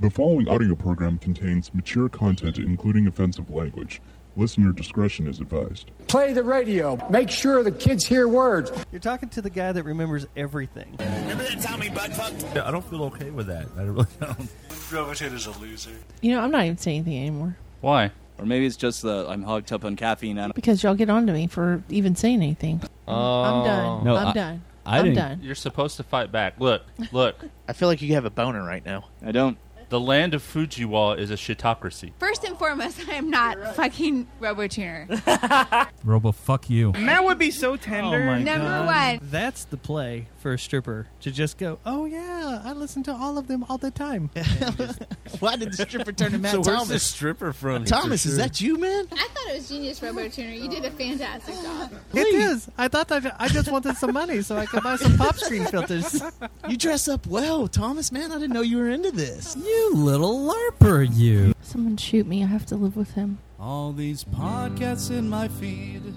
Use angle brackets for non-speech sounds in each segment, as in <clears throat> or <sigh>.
The following audio program contains mature content, including offensive language. Listener discretion is advised. Play the radio. Make sure the kids hear words. You're talking to the guy that remembers everything. Remember that time we butt fucked? I don't feel okay with that. I don't really don't. Robotator's is a loser. You know, I'm not even saying anything anymore Why? Or maybe it's just the I'm hogged up on caffeine. I don't, because y'all get on to me for even saying anything. Oh. I'm done. No, I'm I- done. I am didn't- done. You're supposed to fight back. Look, look. <laughs> I feel like you have a boner right now. I don't. The land of Fujiwa is a shitocracy. First and foremost, I am not fucking RoboTuner. <laughs> Robo, fuck you. That would be so tender. Oh my Number God. one. That's the play for a stripper to just go, oh yeah, I listen to all of them all the time. <laughs> <laughs> Why did the stripper turn to <laughs> Matt so where's the stripper from? Thomas, is that you, man? I thought it was genius, Robo Tuner. You did a fantastic job. It is. I thought that I just wanted some money so I could buy some pop screen filters. You dress up well, Thomas, man. I didn't know you were into this. You little larper, you. Someone shoot me. I have to live with him. All these podcasts in my feed,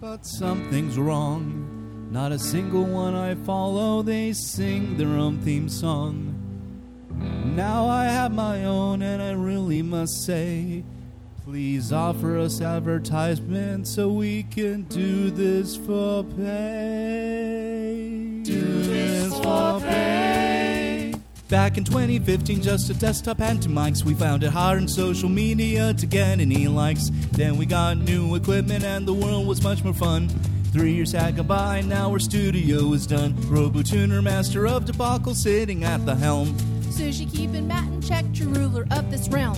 but something's wrong. Not a single one I follow, they sing their own theme song. Now I have my own, and I really must say, please offer us advertisement so we can do this for pay. Do this for pay. Back in 2015, just a desktop and two mics. We found it hard on social media to get any likes. Then we got new equipment and the world was much more fun. Three years had gone by, now our studio is done. RoboTuner, master of debacle, sitting at the helm. Sushi keeping Matt in check, true ruler of this realm.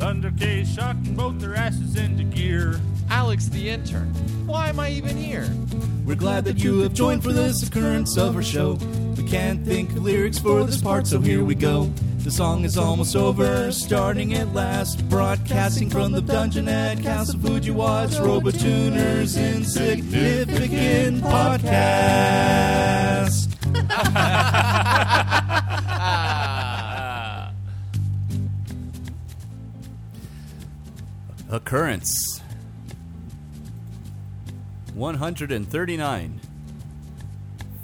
Thunder K shocking both their asses into gear. Alex the intern. Why am I even here? We're glad that you have joined for this occurrence of our show. We can't think of lyrics for this part, so here we go. The song is almost over, starting at last. Broadcasting from the dungeon at Castle Fujiwa, it's RoboTuner's Insignificant Podcast. <laughs> Occurrence 139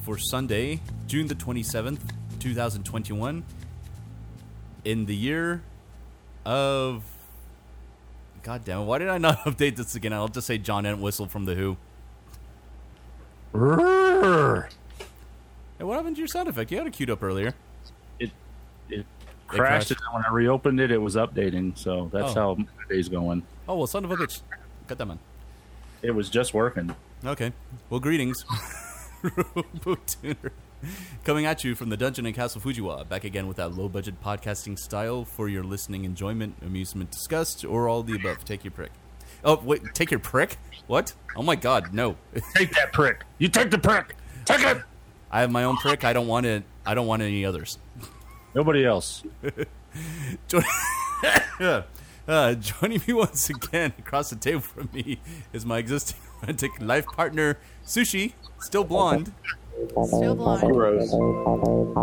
for Sunday, June the 27th, 2021, in the year of. God damn it, why did I not <laughs> update this again? I'll just say John Entwistle from The Who. Hey, what happened to your sound effect? You had it queued up earlier. It It crashed, crashed. and when I reopened it, it was updating. So that's Oh. how my day's going. Oh, well, son of a bitch. Got that man. It was just working. Okay. Well, greetings. <laughs> RoboTuner. <laughs> Coming at you from the dungeon in Castle Fujiwa, back again with that low budget podcasting style for your listening enjoyment, amusement, disgust, or all the above. Take your prick. Oh, wait, take your prick? What? Oh my god, no. <laughs> Take that prick. You take the prick. Take it. I have my own prick. I don't want it. I don't want any others. Nobody else. <laughs> Uh, joining me once again across the table from me is my existing romantic life partner, Sushi, still blonde. Still blonde. Gross.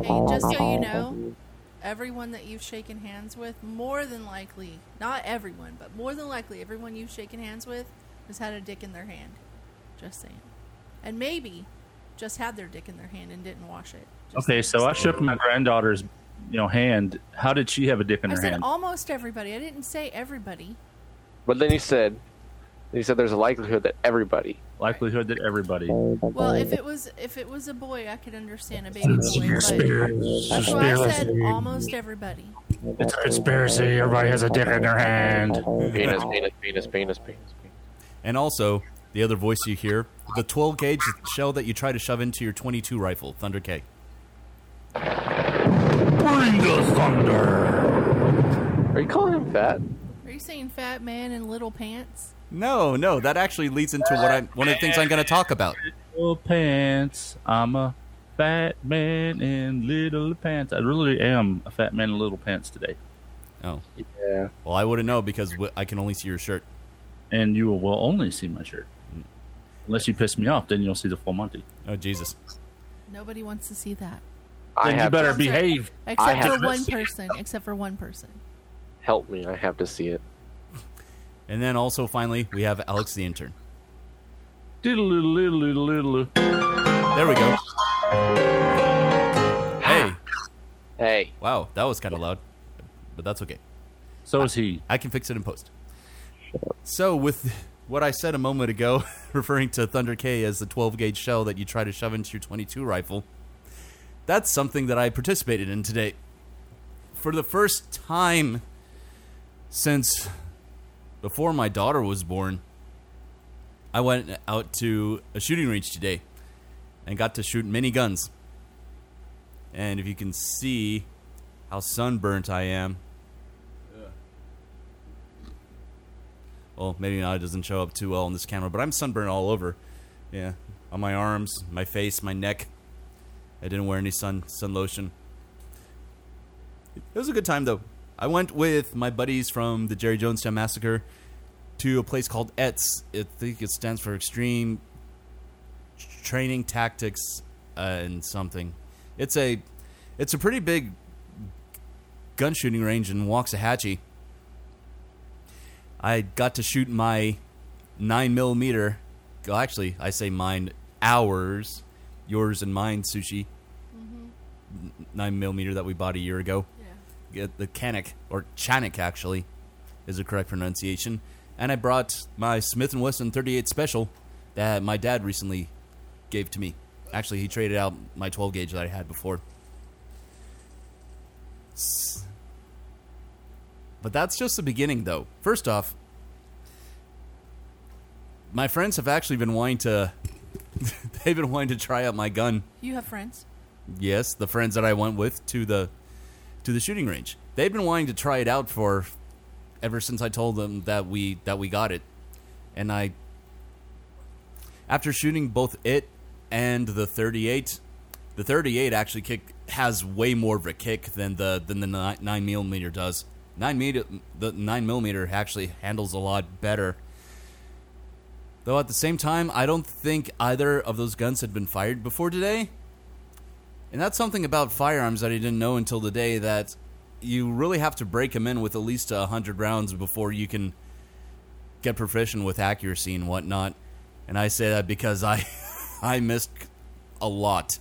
Hey, just so you know, everyone that you've shaken hands with, more than likely, not everyone, but more than likely, everyone you've shaken hands with has had a dick in their hand. Just saying. And maybe just had their dick in their hand and didn't wash it. Okay, so I shook my granddaughter's, you know, hand. How did she have a dick in I her said hand? almost everybody. I didn't say everybody. But then you said, you said there's a likelihood that everybody. Likelihood that everybody. Well, if it was if it was a boy, I could understand a baby boy. But that's why I said almost everybody. It's a conspiracy. Everybody has a dick in their hand. Penis, penis, penis, penis, penis. And also, the other voice you hear, the 12 gauge shell that you try to shove into your 22 rifle, Thunder K. Bring the thunder. Are you calling him fat? Are you saying fat man in little pants? No, no, that actually leads into what I one of the things I'm going to talk about. Little pants. I'm a fat man in little pants. I really am a fat man in little pants today. Oh, Yeah. well, I wouldn't know because I can only see your shirt. And you will only see my shirt. Unless you piss me off, then you'll see the full Monty. Oh, Jesus. Nobody wants to see that. I Then you have better to behave. Except have for one person. Except for one person. help me. I have to see it. And then also, finally, we have Alex the intern. Diddle little little little little. There we go. Hey. Hey. Wow, that was kind of loud. but that's okay. So is he. I can fix it in post. So with what I said a moment ago, <laughs> referring to Thunder K as the 12 gauge shell that you try to shove into your 22 rifle, that's something that I participated in today. For the first time since before my daughter was born, I went out to a shooting range today and got to shoot many guns. And if you can see how sunburnt I am, well, maybe not. It doesn't show up too well on this camera, but I'm sunburned all over. Yeah, on my arms, my face, my neck. I didn't wear any sun sun lotion. It was a good time though. I went with my buddies from the Jerry Jonestown Massacre to a place called ETS. I think it stands for Extreme Training Tactics uh, and something. It's a it's a pretty big gun shooting range in Waxahachie. I got to shoot my nine millimeter. Well, actually, I say mine ours, yours and mine sushi. N- Nine millimeter that we bought a year ago. Yeah. The Canik or Chanik actually is the correct pronunciation. And I brought my Smith and Wesson 38 special that my dad recently gave to me. Actually, he traded out my 12 gauge that I had before. But that's just the beginning, though. First off, my friends have actually been wanting to. <laughs> they've been wanting to try out my gun. You have friends? Yes, the friends that I went with to the to the shooting range. They've been wanting to try it out for ever since I told them that we that we got it. And I after shooting both it and the 38, the 38 actually kick has way more of a kick than the than the 9, 9 millimeter does. 9 meter the 9 millimeter actually handles a lot better. Though at the same time, I don't think either of those guns had been fired before today. And that's something about firearms that I didn't know until today that you really have to break them in with at least a hundred rounds before you can get proficient with accuracy and whatnot. And I say that because I <laughs> I missed a lot.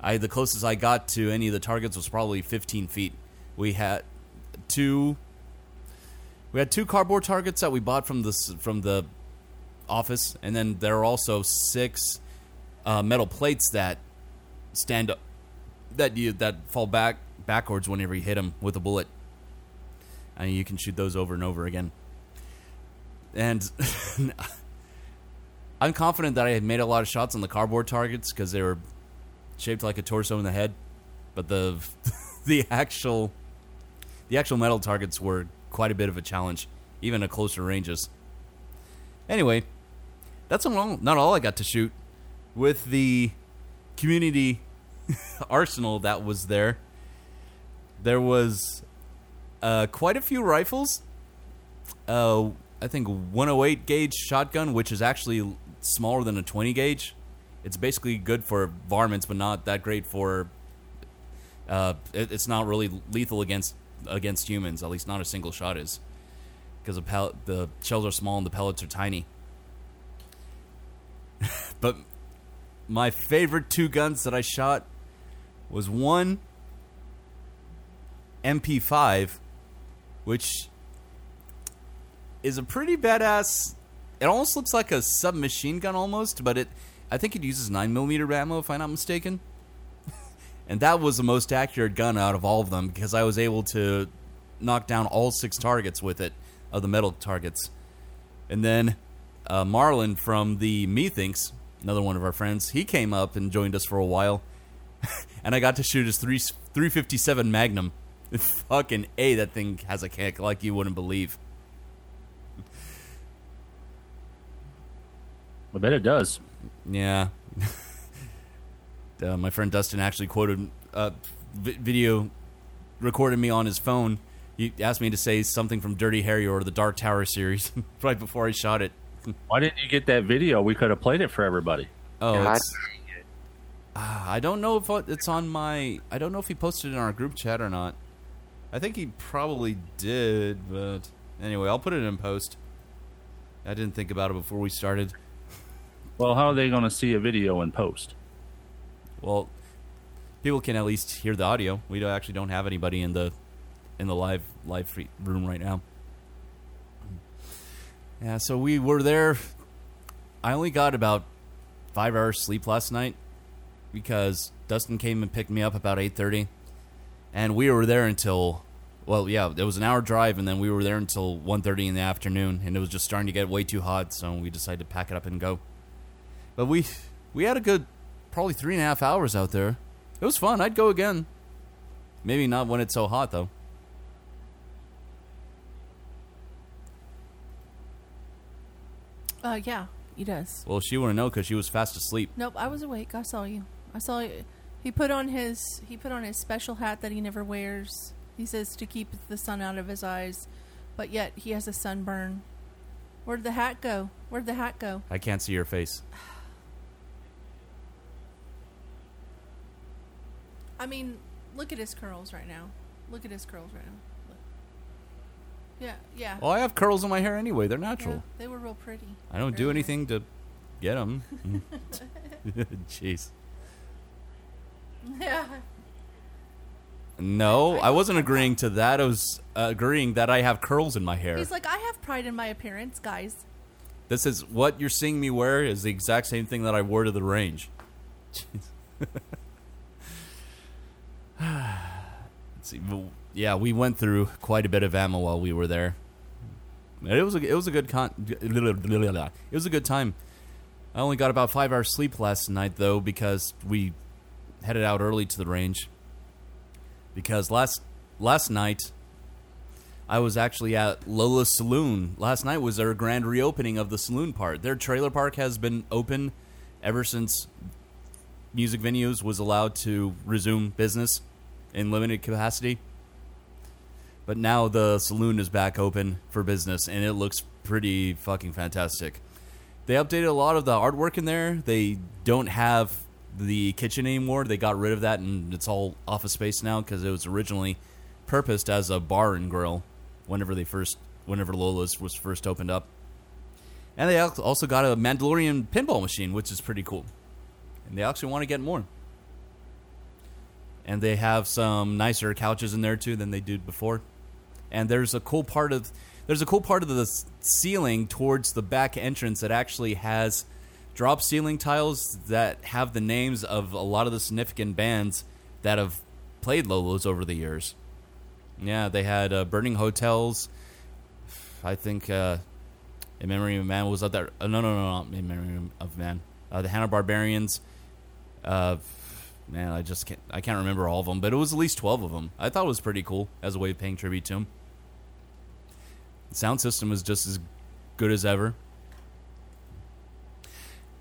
I the closest I got to any of the targets was probably 15 feet. We had two we had two cardboard targets that we bought from the from the office, and then there are also six uh, metal plates that stand up that you that fall back backwards whenever you hit them with a bullet, and you can shoot those over and over again. And <laughs> I'm confident that I had made a lot of shots on the cardboard targets because they were shaped like a torso in the head, but the <laughs> the actual the actual metal targets were quite a bit of a challenge, even at closer ranges. Anyway, that's not all, I got to shoot. With the community <laughs> arsenal that was there, there was uh, quite a few rifles. Uh, I think 108 gauge shotgun, which is actually smaller than a 20 gauge. It's basically good for varmints, but not that great for. Uh, it, it's not really lethal against against humans. At least not a single shot is, because the, pel- the shells are small and the pellets are tiny. <laughs> but my favorite two guns that I shot was one MP5, which is a pretty badass. It almost looks like a submachine gun, almost, but it. I think it uses nine millimeter ammo, if I'm not mistaken. <laughs> and that was the most accurate gun out of all of them because I was able to knock down all six targets with it of the metal targets. And then uh, Marlon from the Methinks, another one of our friends, he came up and joined us for a while, <laughs> and I got to shoot his three 357 Magnum. <laughs> Fucking a, that thing has a kick like you wouldn't believe. I bet it does. Yeah. <laughs> uh, my friend Dustin actually quoted uh, vi- video, recorded me on his phone. He asked me to say something from Dirty Harry or the Dark Tower series <laughs> right before I shot it. Why didn't you get that video? We could have played it for everybody. Oh, God. it's, Ah, I don't know if it's on my. I don't know if he posted it in our group chat or not. I think he probably did, but anyway, I'll put it in post. I didn't think about it before we started. Well, how are they going to see a video in post? Well, people can at least hear the audio. We don't, actually don't have anybody in the in the live live room right now. Yeah, so we were there. I only got about five hours sleep last night because Dustin came and picked me up about eight thirty, and we were there until well, yeah, it was an hour drive, and then we were there until 1.30 in the afternoon, and it was just starting to get way too hot, so we decided to pack it up and go. But we we had a good probably three and a half hours out there. It was fun. I'd go again. Maybe not when it's so hot though. Uh, yeah, he does. Well, she wouldn't know because she was fast asleep. Nope, I was awake. I saw you. I saw. He put on his he put on his special hat that he never wears. He says to keep the sun out of his eyes, but yet he has a sunburn. Where'd the hat go? Where'd the hat go? I can't see your face. I mean, look at his curls right now. Look at his curls right now. Look. Yeah, yeah. Well, I have curls in my hair anyway. They're Yeah, natural. they were real pretty. I don't do anything to get them. <laughs> <laughs> Jeez. Yeah. No, I wasn't agreeing to that. I was uh, agreeing that I have curls in my hair. He's like, I have pride in my appearance, guys. This is what you're seeing me wear is the exact same thing that I wore to the range. <sighs> Let's see. Yeah, we went through quite a bit of ammo while we were there. It was a it was a good con. It was a good time. I only got about five hours sleep last night though because we headed out early to the range. Because last last night I was actually at Lola's Saloon. Last night was their grand reopening of the saloon part. Their trailer park has been open ever since music venues was allowed to resume business in limited capacity. But now the saloon is back open for business and it looks pretty fucking fantastic. They updated a lot of the artwork in there. They don't have the kitchen anymore. They got rid of that and it's all office space now because it was originally purposed as a bar and grill whenever they first whenever Lola's was first opened up. And they also got a Mandalorian pinball machine, which is pretty cool. And they actually want to get more. And they have some nicer couches in there too than they did before. And there's a cool part of there's a cool part of the ceiling towards the back entrance that actually has drop ceiling tiles that have the names of a lot of the significant bands that have played Lola's over the years. Yeah, they had uh, Burning Hotels. I think uh, In Memory of Man was up there. Uh, no, no, no, not In Memory of Man. Uh, the Hanna Barbarians. Uh, man, I just can't. I can't remember all of them, but it was at least twelve of them. I thought it was pretty cool as a way of paying tribute to him. The sound system was just as good as ever.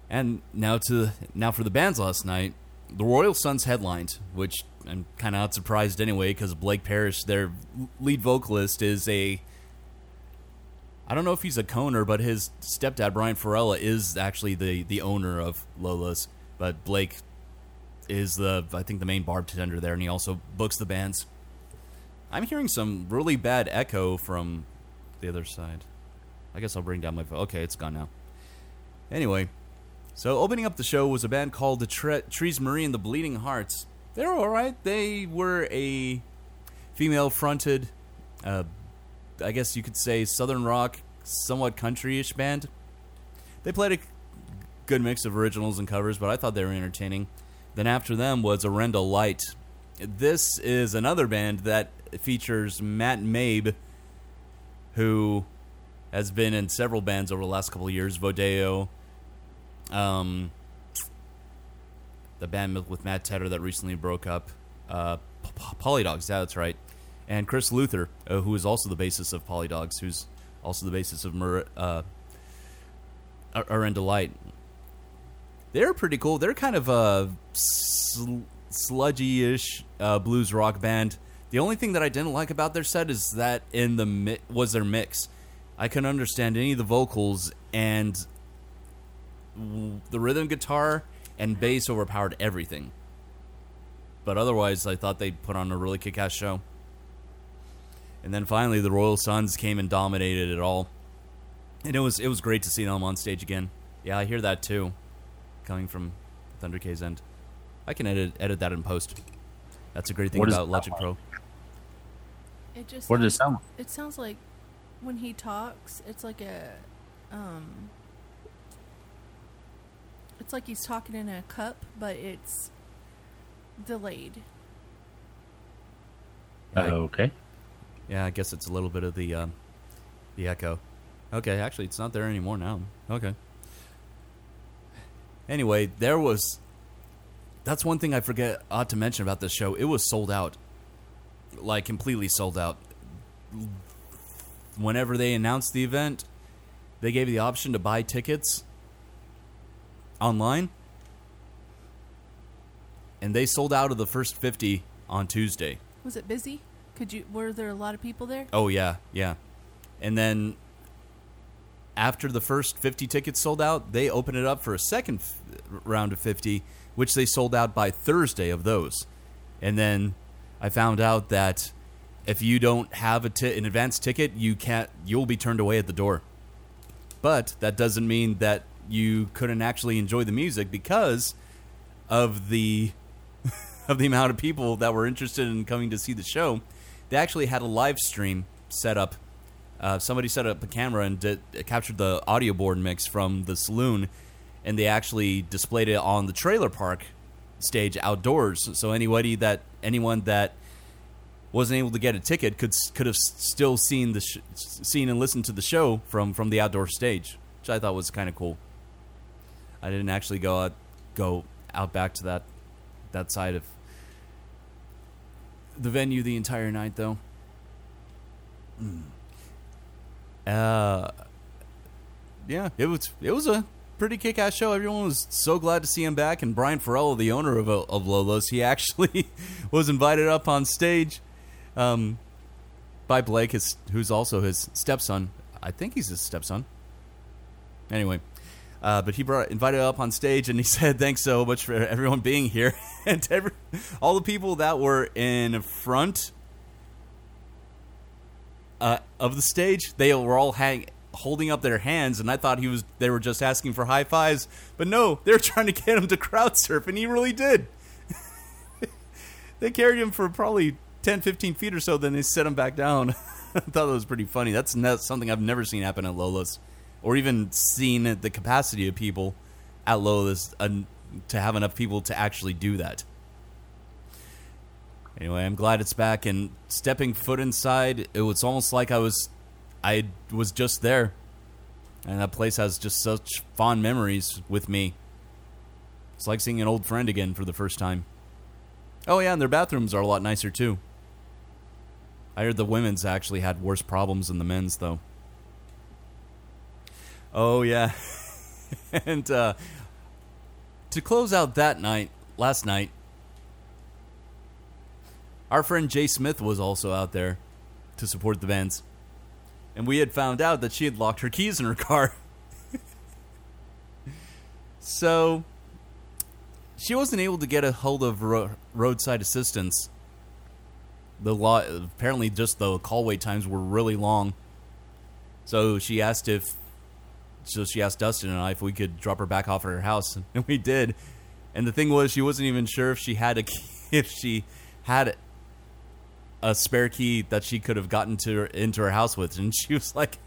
And now to now for the bands last night, the Royal Sons headlined, which I'm kind of not surprised anyway because Blake Parrish, their lead vocalist, is a I don't know if he's a coner, but his stepdad Brian Farella is actually the the owner of Lola's. But Blake is the I think the main bartender there, and he also books the bands. I'm hearing some really bad echo from the other side. I guess I'll bring down my vo- okay, it's gone now. Anyway, so opening up the show was a band called the Tre- Trees Marie and the Bleeding Hearts. They were all right. They were a female-fronted, uh, I guess you could say, southern rock, somewhat country-ish band. They played a good mix of originals and covers, but I thought they were entertaining. Then after them was Arenda Light. This is another band that features Matt Mabe, who has been in several bands over the last couple years. Vodeo, um, the band with Matt Tedder that recently broke up, uh, Polydogs. Yeah, that's right. And Chris Luther, uh, who is also the basis of Polydogs, who's also the basis of Mur- uh, Ar- Arenda Light. They're pretty cool. They're kind of a sl- sludgy-ish uh, blues rock band. The only thing that I didn't like about their set is that in the mi- was their mix. I couldn't understand any of the vocals, and the rhythm guitar and bass overpowered everything. But otherwise, I thought they put on a really kick-ass show. And then finally, the Royal Sons came and dominated it all, and it was it was great to see them on stage again. Yeah, I hear that too, coming from Thunder K's end. I can edit edit that in post. That's a great thing What is- about Logic Pro. It just What did it sounds- sound like? It sounds like when he talks, it's like a um it's like he's talking in a cup, but it's delayed. okay. Yeah, I guess it's a little bit of the um, the echo. Okay, actually, it's not there anymore now. Okay. Anyway, there was. That's one thing I forget ought to mention about this show. It was sold out, like completely sold out. Whenever they announced the event, they gave you the option to buy tickets online, and they sold out of the first fifty on Tuesday. Was it busy? Could you were there a lot of people there? Oh yeah, yeah. And then after the first 50 tickets sold out, they opened it up for a second f- round of 50, which they sold out by Thursday of those. And then I found out that if you don't have a an advance ticket, you can't you'll be turned away at the door. But that doesn't mean that you couldn't actually enjoy the music because of the <laughs> of the amount of people that were interested in coming to see the show. They actually had a live stream set up. Uh, somebody set up a camera and did, captured the audio board mix from the saloon, and they actually displayed it on the trailer park stage outdoors. So anybody that anyone that wasn't able to get a ticket could could have still seen the sh- seen and listened to the show from from the outdoor stage, which I thought was kind of cool. I didn't actually go out go out back to that that side of the venue the entire night though. Mm. Uh yeah, it was it was a pretty kick-ass show. Everyone was so glad to see him back and Brian Farrell, the owner of of Lola's, he <laughs> actually was invited up on stage um by Blake his who's also his stepson. I think he's his stepson. Anyway, uh, but he brought invited up on stage and he <laughs> said thanks so much for everyone being here. <laughs> And every, all the people that were in front uh, of the stage they were all hang, holding up their hands. And I thought he was they were just asking for high fives. But no they were <laughs> trying to get him to crowd surf and he really did. They carried him for probably 10 15 feet or so then they set him back down. I thought that was pretty funny. That's, something I've never seen happen at Lola's or even seen the capacity of people at Lola's uh, to have enough people to actually do that. Anyway, I'm glad it's back and stepping foot inside, it was almost like I was I was just there. And that place has just such fond memories with me. It's like seeing an old friend again for the first time. Oh yeah, and their bathrooms are a lot nicer too. I heard the women's actually had worse problems than the men's though. Oh yeah. <laughs> and uh to close out that night, last night, our friend Jay Smith was also out there to support the bands. And we had found out that she had locked her keys in her car. <laughs> so she wasn't able to get a hold of ro- roadside assistance. The law apparently just the call wait times were really long. So she asked if so she asked Dustin and I if we could drop her back off at her house, and <laughs> we did. And the thing was, she wasn't even sure if she had a key, <laughs> if she had a spare key that she could have gotten to her, into her house with, and she was like,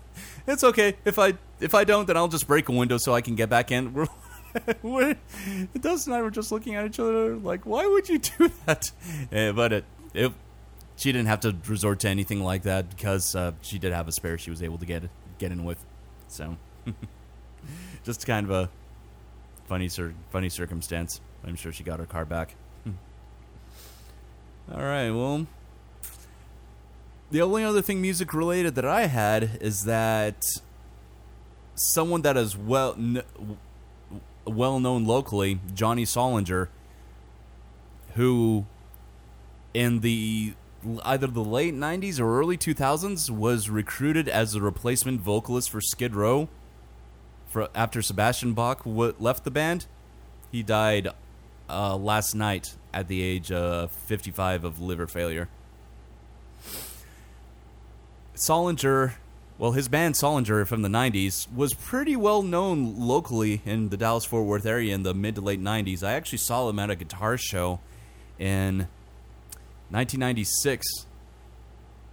"It's okay if I if I don't, then I'll just break a window so I can get back in." <laughs> We're, we're, Dustin and I were just looking at each other like, "Why would you do that?" Eh, but it, it she didn't have to resort to anything like that because uh, she did have a spare she was able to get get in with, so. <laughs> Just kind of a funny, cir- funny circumstance. I'm sure she got her car back. Hmm. All right. Well, the only other thing music related that I had is that someone that is well well known locally, Johnny Solinger, who in the either the late 90s or early 2000s was recruited as a replacement vocalist for Skid Row for after Sebastian Bach w- left the band. He died uh, last night at the age of 55 of liver failure. Solinger, well, his band Solinger from the 90s was pretty well known locally in the Dallas Fort Worth area in the mid to late 90s. I actually saw them at a guitar show in 1996.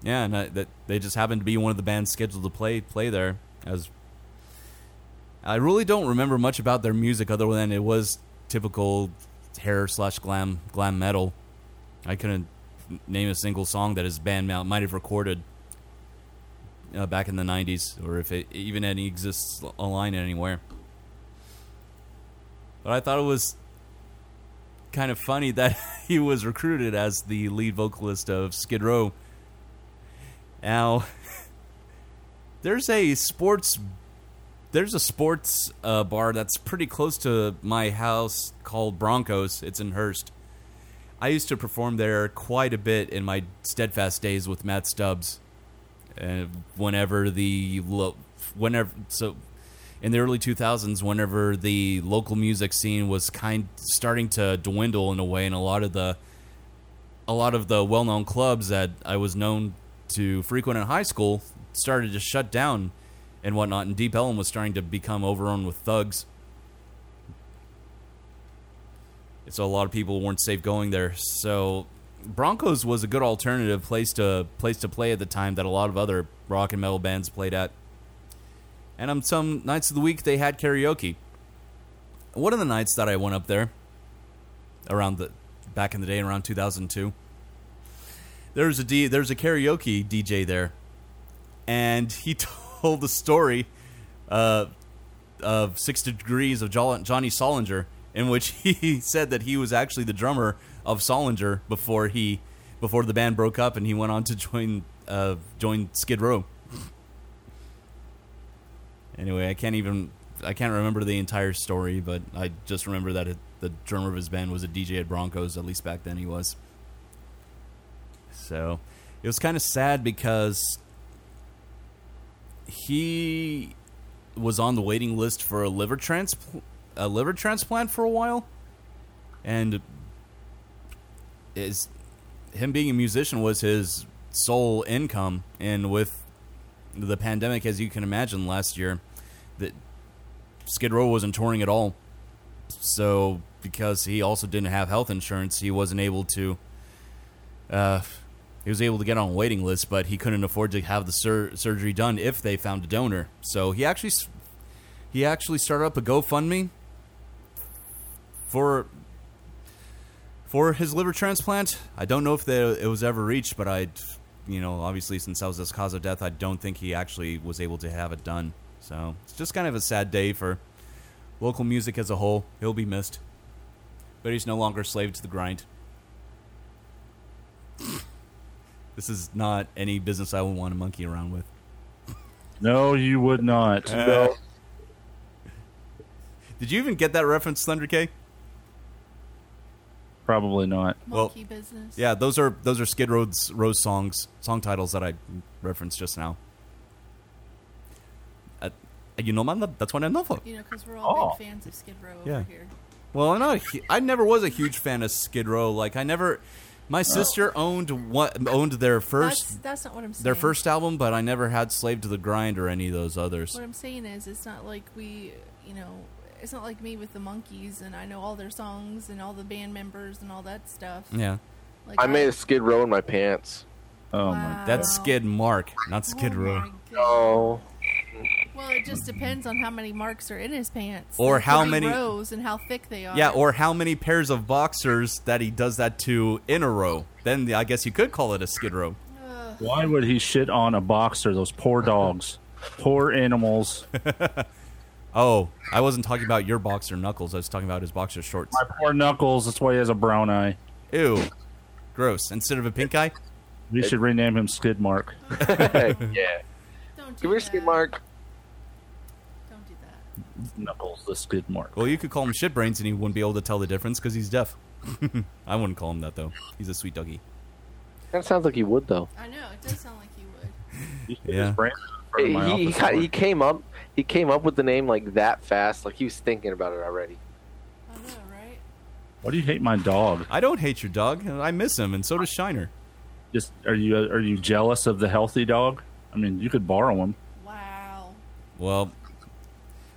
Yeah, and I, that they just happened to be one of the bands scheduled to play play there. As I really don't remember much about their music other than it was typical hair slash glam glam metal. I couldn't name a single song that his band might have recorded uh, back in the '90s, or if it even any exists online anywhere. But I thought it was kind of funny that <laughs> he was recruited as the lead vocalist of Skid Row. Now, <laughs> there's a sports there's a sports uh, bar that's pretty close to my house called Broncos. It's in Hurst. I used to perform there quite a bit in my steadfast days with Matt Stubbs. Uh, whenever the lo- whenever so in the early 2000s whenever the local music scene was kind starting to dwindle in a way and a lot of the a lot of the well-known clubs that I was known to frequent in high school started to shut down and whatnot and Deep Ellum was starting to become overrun with thugs. So a lot of people weren't safe going there. So Broncos was a good alternative place to place to play at the time that a lot of other rock and metal bands played at. And on some nights of the week they had karaoke. One of the nights that I went up there, around the back in the day, around 2002, there's a D, there's a karaoke DJ there, and he <laughs> told the story uh, of Six Degrees of Johnny Solinger, in which <laughs> he said that he was actually the drummer of Solinger before he before the band broke up, and he went on to join uh, join Skid Row. Anyway, I can't even I can't remember the entire story, but I just remember that it, the drummer of his band was a DJ at Broncos. At least back then, he was. So it was kind of sad because he was on the waiting list for a liver transplant, a liver transplant for a while, and is him being a musician was his sole income, and with the pandemic, as you can imagine, last year, that Skid Row wasn't touring at all. So because he also didn't have health insurance, he wasn't able to. Uh, he was able to get on a waiting list, but he couldn't afford to have the sur- surgery done if they found a donor. So he actually he actually started up a GoFundMe for for his liver transplant. I don't know if it was ever reached, but I, you know, obviously since that was his cause of death, I don't think he actually was able to have it done. So it's just kind of a sad day for local music as a whole. He'll be missed, but he's no longer slave to the grind. This is not any business I would want to monkey around with. No, you would not. <laughs> Uh, Did you even get that reference, Thunder K? Probably not. Monkey business. Yeah, those are those are Skid Row's Rose songs, song titles that I referenced just now. Uh, you know, man, that's what I know for. You know, because we're all Oh. big fans of Skid Row Yeah. over here. Well, I'm not. a hu- I never was a huge fan of Skid Row. Like, I never. My oh. sister owned what owned their first. That's- that's not what I'm saying. Their first album, but I never had Slave to the Grind or any of those others. What I'm saying is, it's not like we, you know, it's not like me with the monkeys, and I know all their songs and all the band members and all that stuff. Yeah. Like I made a skid row in my pants. Oh my That's Skid Mark, not Skid oh Row. No. Well, it just depends on how many marks are in his pants, Or There how many- rows and how thick they are. Yeah, or how many pairs of boxers that he does that to in a row. Then I guess you could call it a Skid Row. Why would he shit on a boxer? Those poor dogs, poor animals. <laughs> Oh, I wasn't talking about your boxer knuckles. I was talking about his boxer shorts. My poor knuckles. That's why he has a brown eye. Ew, gross. Instead of a pink eye. We should rename him Skid Mark. <laughs> yeah. Come here, skid mark. Knuckles, the Skid Mark. Well, you could call him shit brains, and he wouldn't be able to tell the difference because he's deaf. <laughs> I wouldn't call him that though. He's a sweet doggy. Kind of sounds like he would though. I know it does sound like he would. <laughs> Yeah. He, he, ca- he came up. He came up with the name like that fast. Like he was thinking about it already. I know, right? Why do you hate my dog? I don't hate your dog. I miss him, and so does Shiner. Just are you are you jealous of the healthy dog? I mean, you could borrow him. Wow. Well,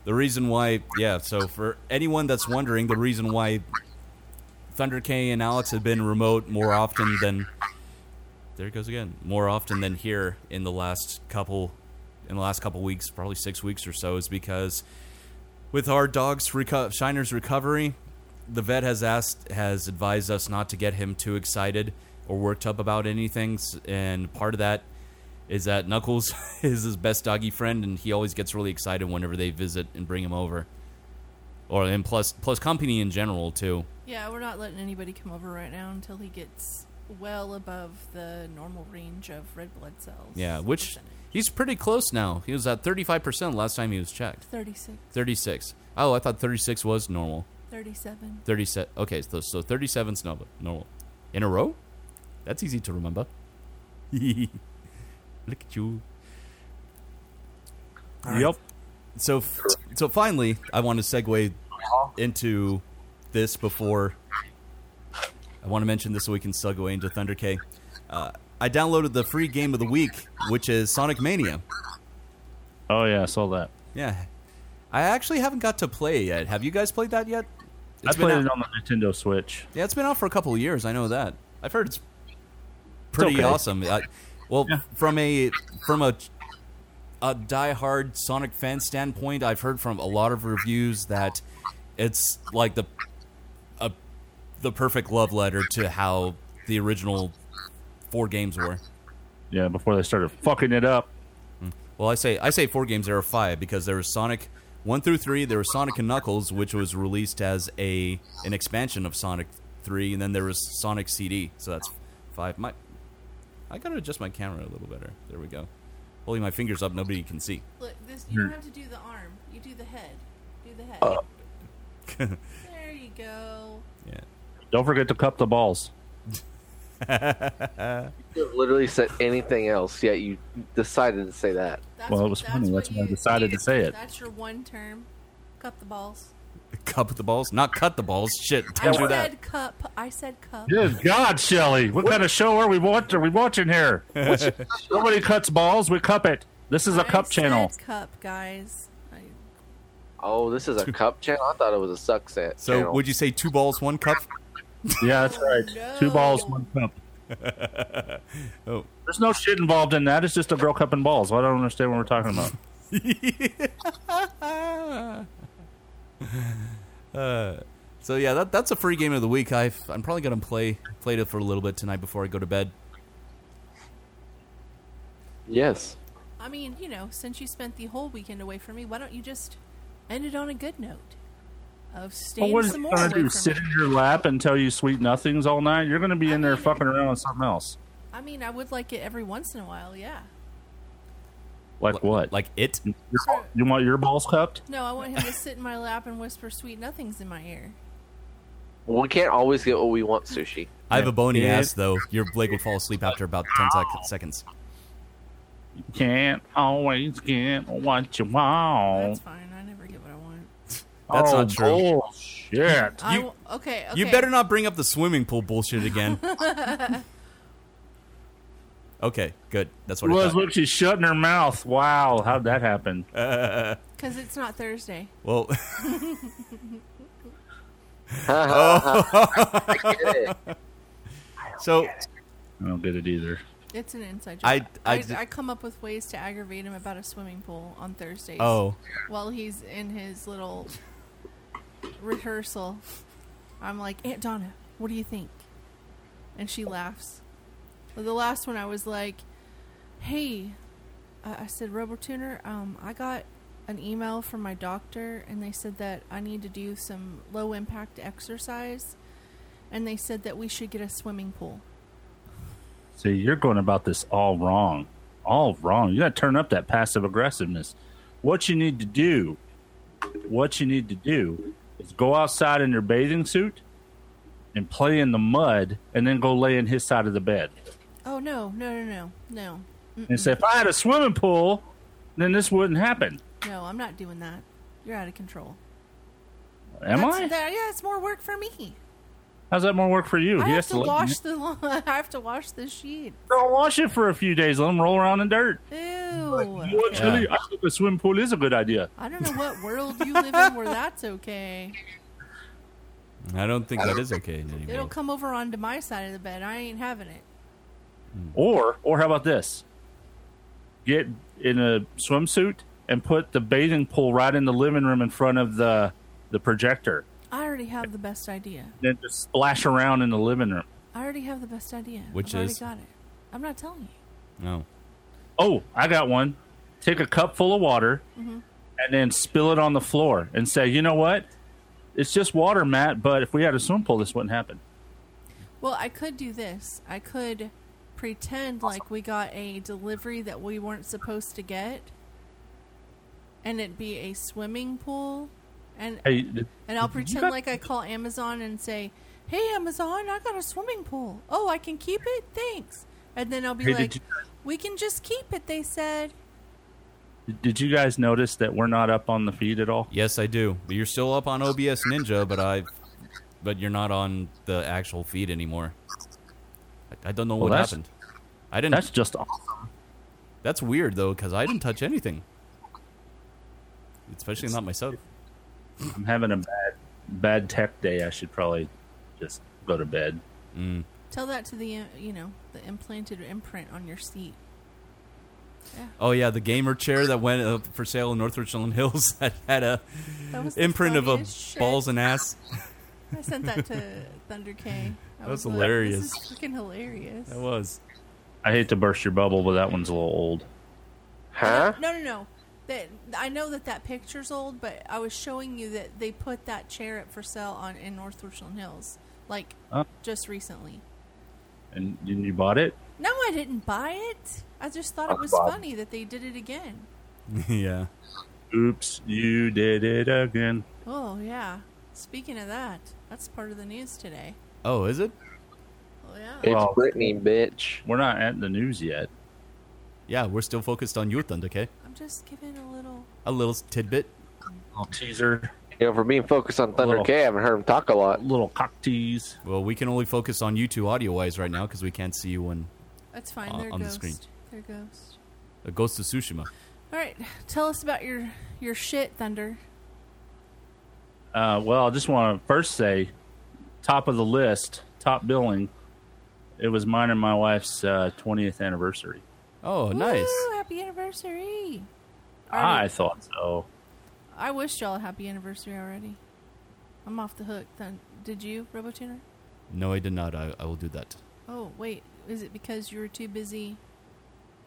the reason why, yeah. So for anyone that's wondering, the reason why Thunder K and Alex have been remote more often than there it goes again. More often than here in the last couple, in the last couple weeks, probably six weeks or so, is because with our dog's reco- Shiner's recovery, the vet has asked, has advised us not to get him too excited or worked up about anything, and part of that is that Knuckles <laughs> is his best doggy friend, and he always gets really excited whenever they visit and bring him over, or and plus plus company in general too. Yeah, we're not letting anybody come over right now until he gets well above the normal range of red blood cells. Yeah, which he's pretty close now. He was at 35% last time he was checked. 36. 36. Oh, I thought 36 was normal. 37. 37. Okay, so, so 37's normal. normal. In a row? That's easy to remember. <laughs> Look at you. Yep. So, so finally, I want to segue into this before I want to mention this so we can segue into Thunder K. Uh, I downloaded the free game of the week, which is Sonic Mania. Oh yeah, I saw that. Yeah, I actually haven't got to play it yet. Have you guys played that yet? I been played out- it on the Nintendo Switch. Yeah, it's been out for a couple of years. I know that. I've heard it's pretty okay. awesome. I, well, from a from a a diehard Sonic fan standpoint, I've heard from a lot of reviews that it's like the a the perfect love letter to how the original four games were. Yeah, before they started fucking it up. Hmm. Well, I say I say four games. There are five because there was Sonic one through three. There was Sonic and Knuckles, which was released as a an expansion of Sonic three, and then there was Sonic CD. So that's five. My I gotta adjust my camera a little better. There we go. Holding my fingers up, nobody can see. Look, this you don't have to do the arm. You do the head. Do the head. Uh. <laughs> there you go. Yeah. Don't forget to cup the balls. <laughs> You have literally said anything else, yet you decided to say that. That's, well, it was funny. That's why I decided to say it. That's your one term. Cup the balls. Cup the balls, not cut the balls. Shit, I don't do said that. cup. I said cup. Good God, Shelly! What, kind of show are we watch, Are we watching here? <laughs> Nobody cuts balls. We cup it. This is a I cup said channel. Cup, guys. I, Oh, this is a cup channel. I thought it was a suck set. So channel. would you say two balls, one cup? Yeah, that's right. <laughs> Two balls, one cup. <laughs> oh, There's no shit involved in that. It's just a girl cupping balls. I don't understand what we're talking about. <laughs> Uh, so yeah, that that's a free game of the week. I've, I'm probably gonna play played it for a little bit tonight before I go to bed. Yes. I mean, you know, since you spent the whole weekend away from me, why don't you just end it on a good note of Well, staying what is some you more gonna away do? from Sit me? in your lap and tell you sweet nothings all night? You're gonna be in there fucking around with something else. I mean, I would like it every once in a while, yeah. Like what? Like it? You want your balls cupped? No, I want him to sit in my lap and whisper sweet nothings in my ear. Well, we can't always get what we want, sushi. I have a bony Yeah. ass though. Your Blake would fall asleep after about ten sec- seconds. You can't always get what you want. That's fine. I never get what I want. That's oh, not true. Bullshit. I w- okay, okay. You better not bring up the swimming pool bullshit again. <laughs> okay, good. That's what I was look, she's shutting her mouth. Wow, how'd that happen? <laughs> Because it's not Thursday. Well, I get it. so I don't get it either. It's an inside joke. I- joke. I I, d- I come up with ways to aggravate him about a swimming pool on Thursdays. Oh. While he's in his little rehearsal, I'm like, Aunt Donna, what do you think? And she laughs. The last one, I was like, hey, I said, RoboTuner, um, I got an email from my doctor, and they said that I need to do some low impact exercise, and they said that we should get a swimming pool. See, you're going about this all wrong. All wrong. You got to turn up that passive aggressiveness. What you need to do, what you need to do is go outside in your bathing suit and play in the mud and then go lay in his side of the bed. Oh no, no, no, no, no. And say, if I had a swimming pool, then this wouldn't happen. No, I'm not doing that. You're out of control. Am That's- I? that- yeah, it's more work for me. How's that more work for you? I He have has to let you- wash the. <laughs> I have to wash the sheet. Don't wash it for a few days. Let them roll around in dirt. Ew. What, Chili? I think a swimming pool is a good idea. I don't know what world you live in where that's okay. I don't think that is okay. Anymore. It'll come over onto my side of the bed. I ain't having it. Or or how about this? Get in a swimsuit and put the bathing pool right in the living room in front of the the projector. I already have the best idea. Then just splash around in the living room. I already have the best idea. Which I've already is? got it. I'm not telling you. No. Oh, I got one. Take a cup full of water Mhm. and then spill it on the floor and say, you know what? It's just water, Matt, but if we had a swimming pool, this wouldn't happen. Well, I could do this. I could pretend like we got a delivery that we weren't supposed to get, and it'd be a swimming pool, and Hey, did- and I'll pretend got- like I call Amazon and say, "Hey, Amazon, I got a swimming pool. Oh, I can keep it. Thanks." And then I'll be Hey, like, you- "We can just keep it." They said. Did you guys notice that we're not up on the feed at all? Yes, I do. But you're still up on OBS Ninja, but I, but you're not on the actual feed anymore. I, I don't know Well, what happened. I didn't. That's just awesome. That's weird though, because I didn't touch anything. Especially not myself. I'm having a bad bad tech day. I should probably just go to bed. Mm. Tell that to the uh, you know the implanted imprint on your seat. Oh yeah, the gamer chair that went up for sale in North Richland Hills <laughs> that had a That imprint of a shit. balls and ass. <laughs> I sent that to Thunder K. I That was like, hilarious. this is freaking hilarious. That was. I hate to burst your bubble, but that one's a little old. Huh? No, no, no. That I know that that picture's old, but I was showing you that they put that chair up for sale on in North Richland Hills, like Oh. just recently. And, and you bought it? No, I didn't buy it. I just thought it was Bob. funny that they did it again. <laughs> yeah. Oops, you did it again. Oh yeah. Speaking of that, that's part of the news today. Oh, is it? Oh yeah. It's Well, Britney, bitch. We're not at the news yet. Yeah, we're still focused on you, Thunder okay? I'm just giving a little. A little tidbit. little teaser. You know, for being focused on Thunder Little- K, I haven't heard him talk a lot. Little cock tease. Well, we can only focus on you two audio wise right now because we can't see you when That's fine. Uh, They're on the ghost. screen. They're ghost. a Ghost of Tsushima. All right, tell us about your your shit, Thunder. Uh, well, I just want to first say, top of the list, top billing. It was mine and my wife's uh, 20th anniversary. Oh, nice. Woo, happy anniversary! I thought so. I wished y'all a happy anniversary already. I'm off the hook. Then did you, RoboTuner? No, I did not. I, I will do that. Oh wait, is it because you were too busy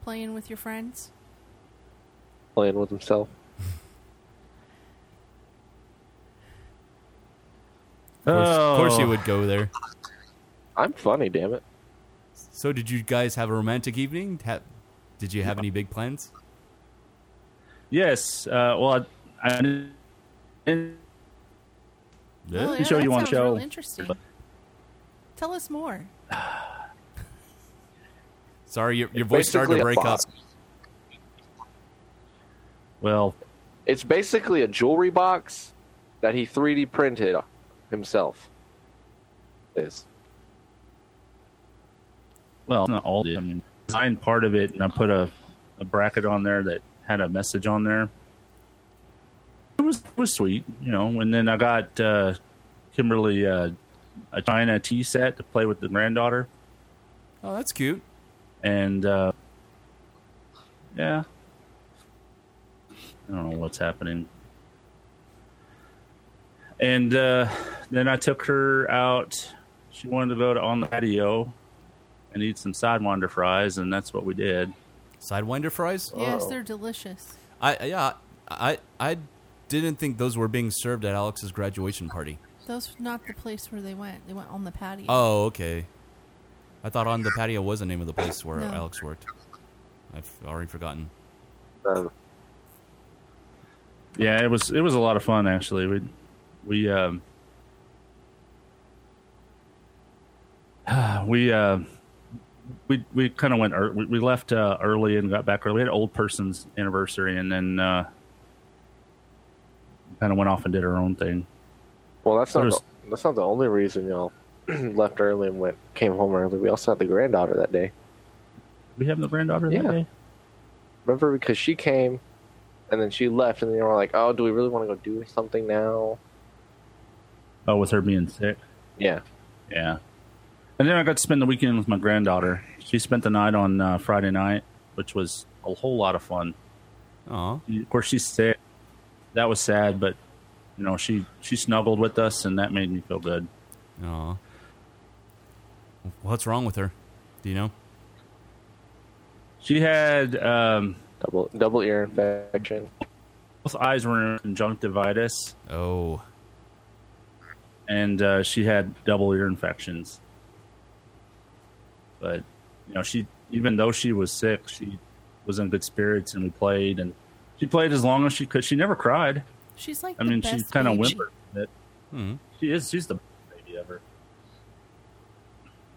playing with your friends? Playing with himself. Of course, of course you Oh. would go there. I'm funny, damn it. So, did you guys have a romantic evening? Ha- did you have any big plans? Yes. Uh, well, I, I didn't Oh, yeah, show you on show. real interesting. Tell us more. <sighs> Sorry, your, your voice started to break up. Well, It's basically a jewelry box that he 3D printed himself. Is well, not all. I mean, designed part of it, and I put a, a bracket on there that had a message on there. It was it was sweet, you know. And then I got uh, Kimberly uh, a China tea set to play with the granddaughter, Oh, that's cute. and uh, yeah, I don't know what's happening. And uh, then I took her out. She wanted to go to on the patio and eat some sidewinder fries, and that's what we did. Sidewinder fries? Yes, they're delicious. I yeah, I I didn't think those were being served at Alex's graduation party. Those not the place where they went. They went on the patio. Oh, okay. I thought on the patio was the name of the place where No. Alex worked. I've already forgotten. Yeah, it was it was a lot of fun actually. We we um <sighs> we uh we we kind of went ear- we, we left uh, early and got back early. We had an old person's anniversary and then uh kind of went off and did our own thing. well, that's not There's- the, that's not the only reason y'all <clears throat> left early and went came home early. We also had the granddaughter that day. We have the granddaughter Yeah. that day. Remember because she came, and then she left, and then we were like, "Oh, do we really want to go do something now?" Oh, with her being sick. Yeah. Yeah. And then I got to spend the weekend with my granddaughter. She spent the night on uh, Friday night, which was a whole lot of fun. Aw. Of course, she's sick. That was sad, but you know, she she snuggled with us, and that made me feel good. Aw. What's wrong with her? Do you know? She had um, double double ear infection. Both eyes were in conjunctivitis. Oh. And uh, she had double ear infections. But you know, she even though she was sick, she was in good spirits, and we played, and she played as long as she could. She never cried. She's like I the mean, she kind of baby. whimpered a bit. Hmm. She is. She's the best baby ever.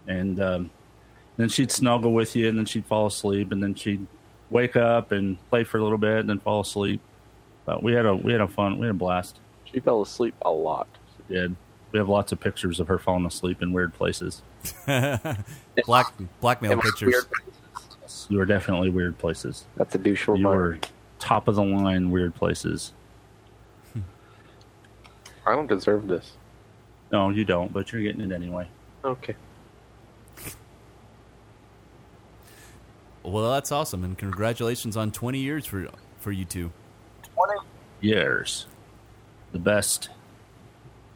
And um, then she'd snuggle with you, and then she'd fall asleep, and then she'd wake up and play for a little bit, and then fall asleep. But we had a we had a fun we had a blast. She fell asleep a lot. She did. We have lots of pictures of her falling asleep in weird places. <laughs> Black blackmail pictures. weird? You were definitely weird places. That's a douche You reminder. were top of the line weird places. I don't deserve this. No, you don't, but you're getting it anyway. Okay. Well, that's awesome, and congratulations on 20 years for for you two. 20 years. The best,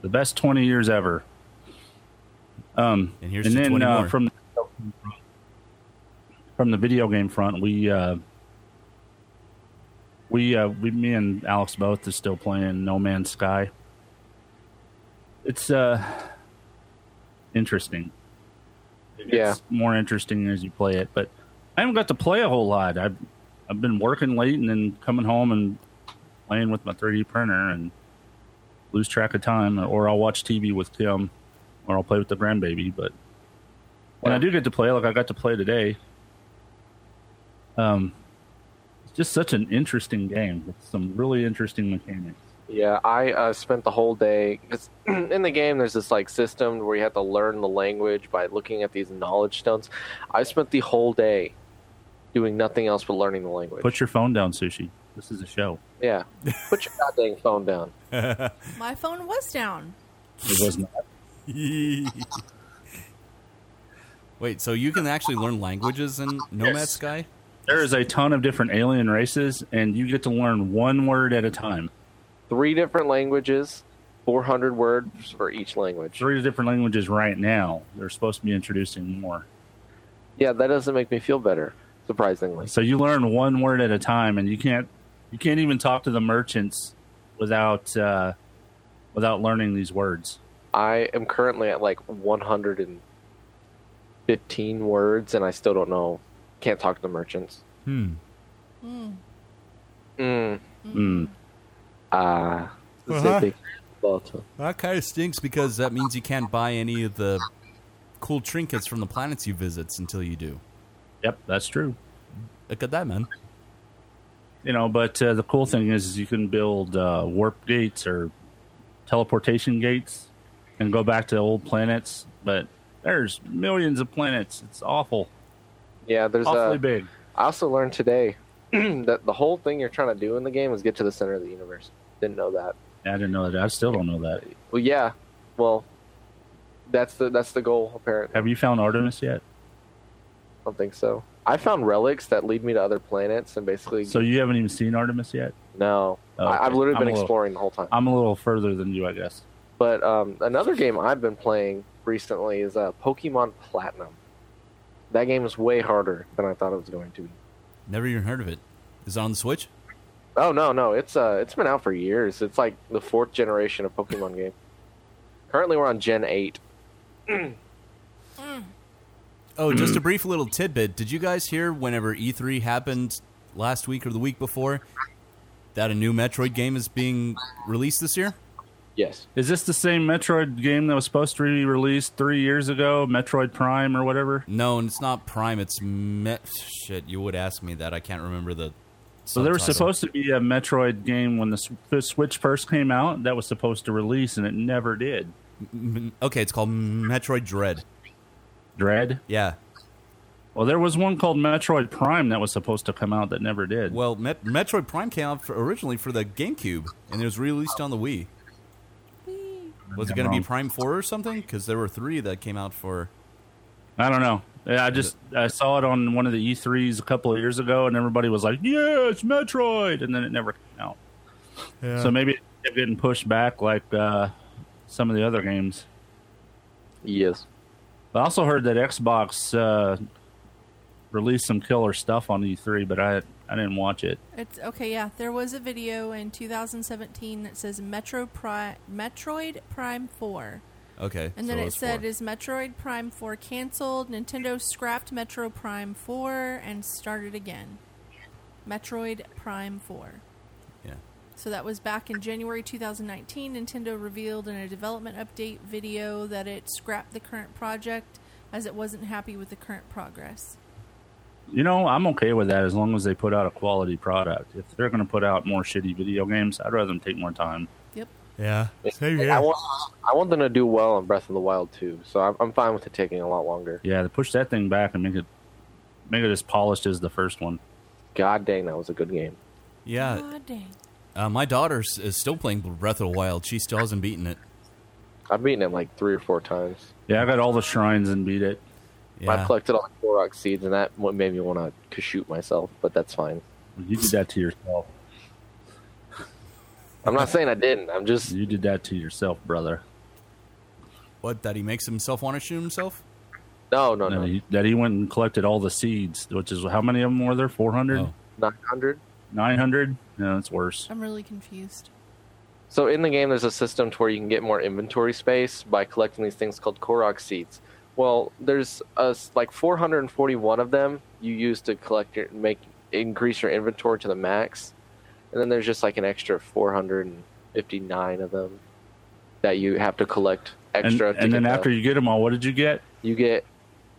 the best twenty years ever. Um, And here's to 20 uh, more. from from the video game front, we uh, we uh, we me and Alex both is still playing No Man's Sky. It's uh interesting. It Yeah. more interesting as you play it, but I haven't got to play a whole lot. I've I've been working late and then coming home and playing with my 3D printer and lose track of time, or I'll watch TV with Tim, or I'll play with the grandbaby. But when I do get to play, like I got to play today, um, it's just such an interesting game with some really interesting mechanics. Yeah, I uh, spent the whole day because <clears throat> in the game there's this like system where you have to learn the language by looking at these knowledge stones. I spent the whole day doing nothing else but learning the language. Put your phone down, sushi. This is a show. Yeah, put your goddamn phone down. <laughs> My phone was down. It was not. <laughs> Wait, so you can actually learn languages in No Man's Yes. Sky? There is a ton of different alien races, and you get to learn one word at a time. Three different languages, 400 words for each language. Three different languages right now. They're supposed to be introducing more. Yeah, that doesn't make me feel better, surprisingly. So you learn one word at a time, and you can't you can't even talk to the merchants without uh, without learning these words. I am currently at like 115 words, and I still don't know. Can't talk to the merchants. Hmm. Mm. Mm. Mm. Uh, Uh-huh. That kind of stinks because that means you can't buy any of the cool trinkets from the planets you visit until you do. Yep, that's true. Look at that, man. You know, but uh, the cool thing is, is you can build uh, warp gates or teleportation gates and go back to old planets. But there's millions of planets. It's awful. Yeah, there's awfully a. big. I also learned today <clears throat> that the whole thing you're trying to do in the game is get to the center of the universe. Didn't know that. I didn't know that. I still don't know that. Well, yeah. Well, that's the that's the goal apparently. Have you found Artemis yet? I don't think so. I found relics that lead me to other planets and basically. So you haven't even seen Artemis yet? no, Oh, I, I've literally I'm been a little- exploring the whole time. I'm a little further than you, I guess. But um, another game I've been playing recently is uh, Pokemon Platinum. That game is way harder than I thought it was going to be. Never even heard of it. Is it on the Switch? Oh no, no, it's uh, it's been out for years. It's like the fourth generation of Pokemon game. Currently, we're on Gen eight. <clears throat> Oh, just a mm-hmm. brief little tidbit. Did you guys hear whenever E3 happened last week or the week before that a new Metroid game is being released this year? Yes. Is this the same Metroid game that was supposed to be released three years ago? Metroid Prime or whatever? No, and it's not Prime. It's Met. Shit, you would ask me that. I can't remember the. So there was subtitle. supposed to be a Metroid game when the, S- the Switch first came out that was supposed to release, and it never did. M- Okay, it's called Metroid Dread. Dread? Yeah. Well, there was one called Metroid Prime that was supposed to come out that never did. Well, Met- Metroid Prime came out for, originally for the GameCube, and it was released on the Wii. Was it going to be. Prime Four or something? Because there were three that came out for I don't know. Yeah, I just I saw it on one of the E3s a couple of years ago, and everybody was like, "Yeah, it's Metroid," and then it never came out. Yeah. So maybe it's getting pushed back like uh, some of the other games. Yes. I also heard that Xbox uh, released some killer stuff on E3, but I I didn't watch it. It's okay. Yeah, there was a video in 2017 that says Metro Prime, Metroid Prime 4. Okay. And so then it said, four. "Is Metroid Prime 4 canceled? Nintendo scrapped Metro Prime 4 and started again." Metroid Prime 4. Yeah. So that was back in January 2019. Nintendo revealed in a development update video that it scrapped the current project as it wasn't happy with the current progress. You know, I'm okay with that as long as they put out a quality product. If they're going to put out more shitty video games, I'd rather them take more time. Yep. Yeah. I want I want them to do well on Breath of the Wild too, so I'm, I'm fine with it taking a lot longer. Yeah, to push that thing back and make it make it as polished as the first one. God dang, that was a good game. Yeah. God dang. Uh, my daughter is still playing Breath of the Wild. She still hasn't beaten it. I've beaten it like three or four times. Yeah, I got all the shrines and beat it. I collected all the Korok seeds, and that made me want to shoot myself, but that's fine. You did that to yourself. I'm not saying I didn't. I'm just you did that to yourself, brother. What? That he makes himself want to shoot himself? No, no, No, no. he- that he went and collected all the seeds, which is how many of them were there? 400? Oh. 900. 900? No, it's worse. I'm really confused. So in the game, there's a system to where you can get more inventory space by collecting these things called Korok seeds. Well, there's uh, like 441 of them you use to collect your make increase your inventory to the max, and then there's just like an extra 459 of them that you have to collect And, extra. to and then get after the- you get them all, what did you get? you get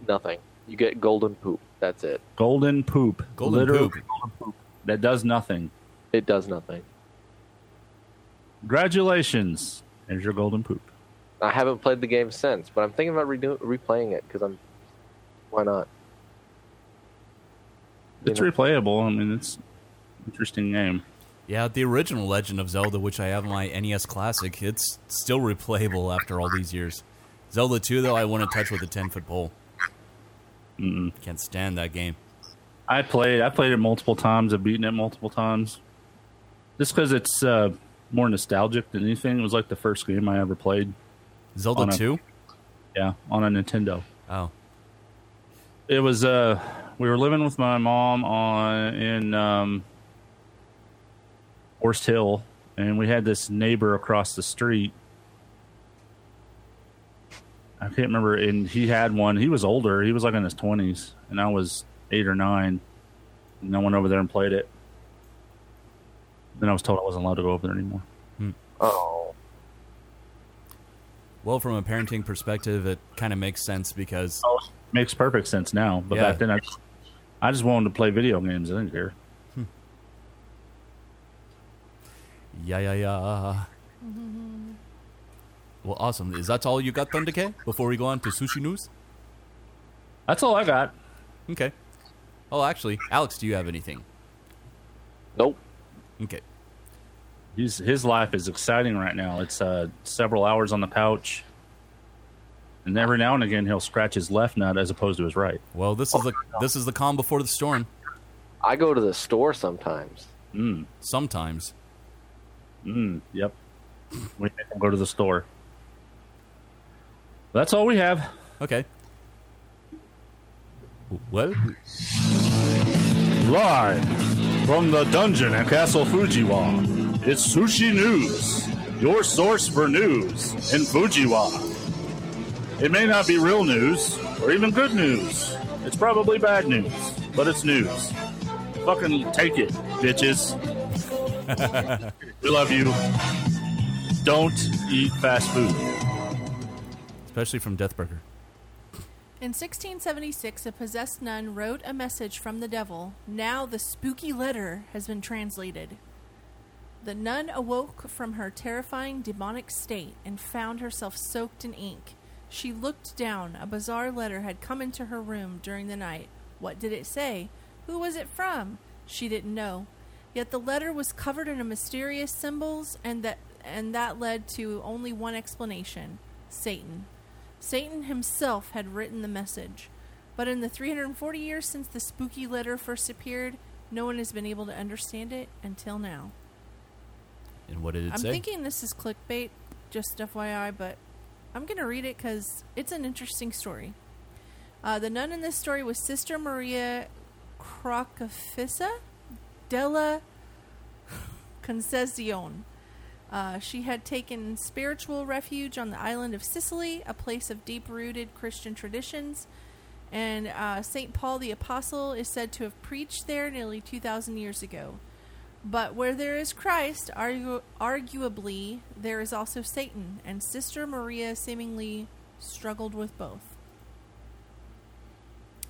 nothing. You get golden poop. That's it. Golden poop. Golden Literal poop. golden poop. That does nothing. It does nothing. Congratulations. There's your golden poop. I haven't played the game since, but I'm thinking about redo- replaying it because I'm. Why not? You It's know. replayable. I mean, it's an interesting game. Yeah, the original Legend of Zelda, which I have in my NES Classic, it's still replayable after all these years. Zelda 2, though, I wouldn't touch with a 10 foot pole. Mm-mm. Can't stand that game. I played. I played it multiple times. I've beaten it multiple times. Just because it's uh, more nostalgic than anything. It was like the first game I ever played. Zelda 2? Yeah, on a Nintendo. Oh. It was. Uh, we were living with my mom on in um, Forest Hill, and we had this neighbor across the street. I can't remember, and he had one. He was older. He was like in his twenties, and I was eight or nine. And I went over there and played it. Then I was told I wasn't allowed to go over there anymore. Hmm. Oh. Well, from a parenting perspective, it kind of makes sense because. Oh, makes perfect sense now, but Yeah. back then I, I just wanted to play video games. I didn't care. Hmm. Yeah, yeah, yeah. Mm-hmm. Well, awesome. Is that all you got, Thunder K? Before we go on to sushi news? That's all I got. Okay. Oh, actually, Alex, do you have anything? Nope. Okay. His his life is exciting right now. It's uh, several hours on the couch, and every now and again he'll scratch his left nut as opposed to his right. Well, this is the this is the calm before the storm. I go to the store sometimes. Mm. Sometimes. Mm. Yep. We go to the store. That's all we have. Okay. Well, Live from the dungeon at Castle Fujiwa, it's Sushi News, your source for news in Fujiwa. It may not be real news or even good news. It's probably bad news, but it's news. Fucking take it, bitches. <laughs> we love you. Don't eat fast food. especially from Deathburger. In 1676, a possessed nun wrote a message from the devil. Now the spooky letter has been translated. The nun awoke from her terrifying demonic state and found herself soaked in ink. She looked down. A bizarre letter had come into her room during the night. What did it say? Who was it from? She didn't know. Yet the letter was covered in mysterious symbols, and that and that led to only one explanation: Satan. Satan himself had written the message. But in the 340 years since the spooky letter first appeared, no one has been able to understand it until now. And what did it I'm say? thinking this is clickbait, just FYI, but I'm going to read it because it's an interesting story. Uh, the nun in this story was Sister Maria Crocifissa della Concezione. Uh, she had taken spiritual refuge on the island of Sicily, a place of deep rooted Christian traditions. And uh, St. Paul the Apostle is said to have preached there nearly 2,000 years ago. But where there is Christ, argu- arguably, there is also Satan, and Sister Maria seemingly struggled with both.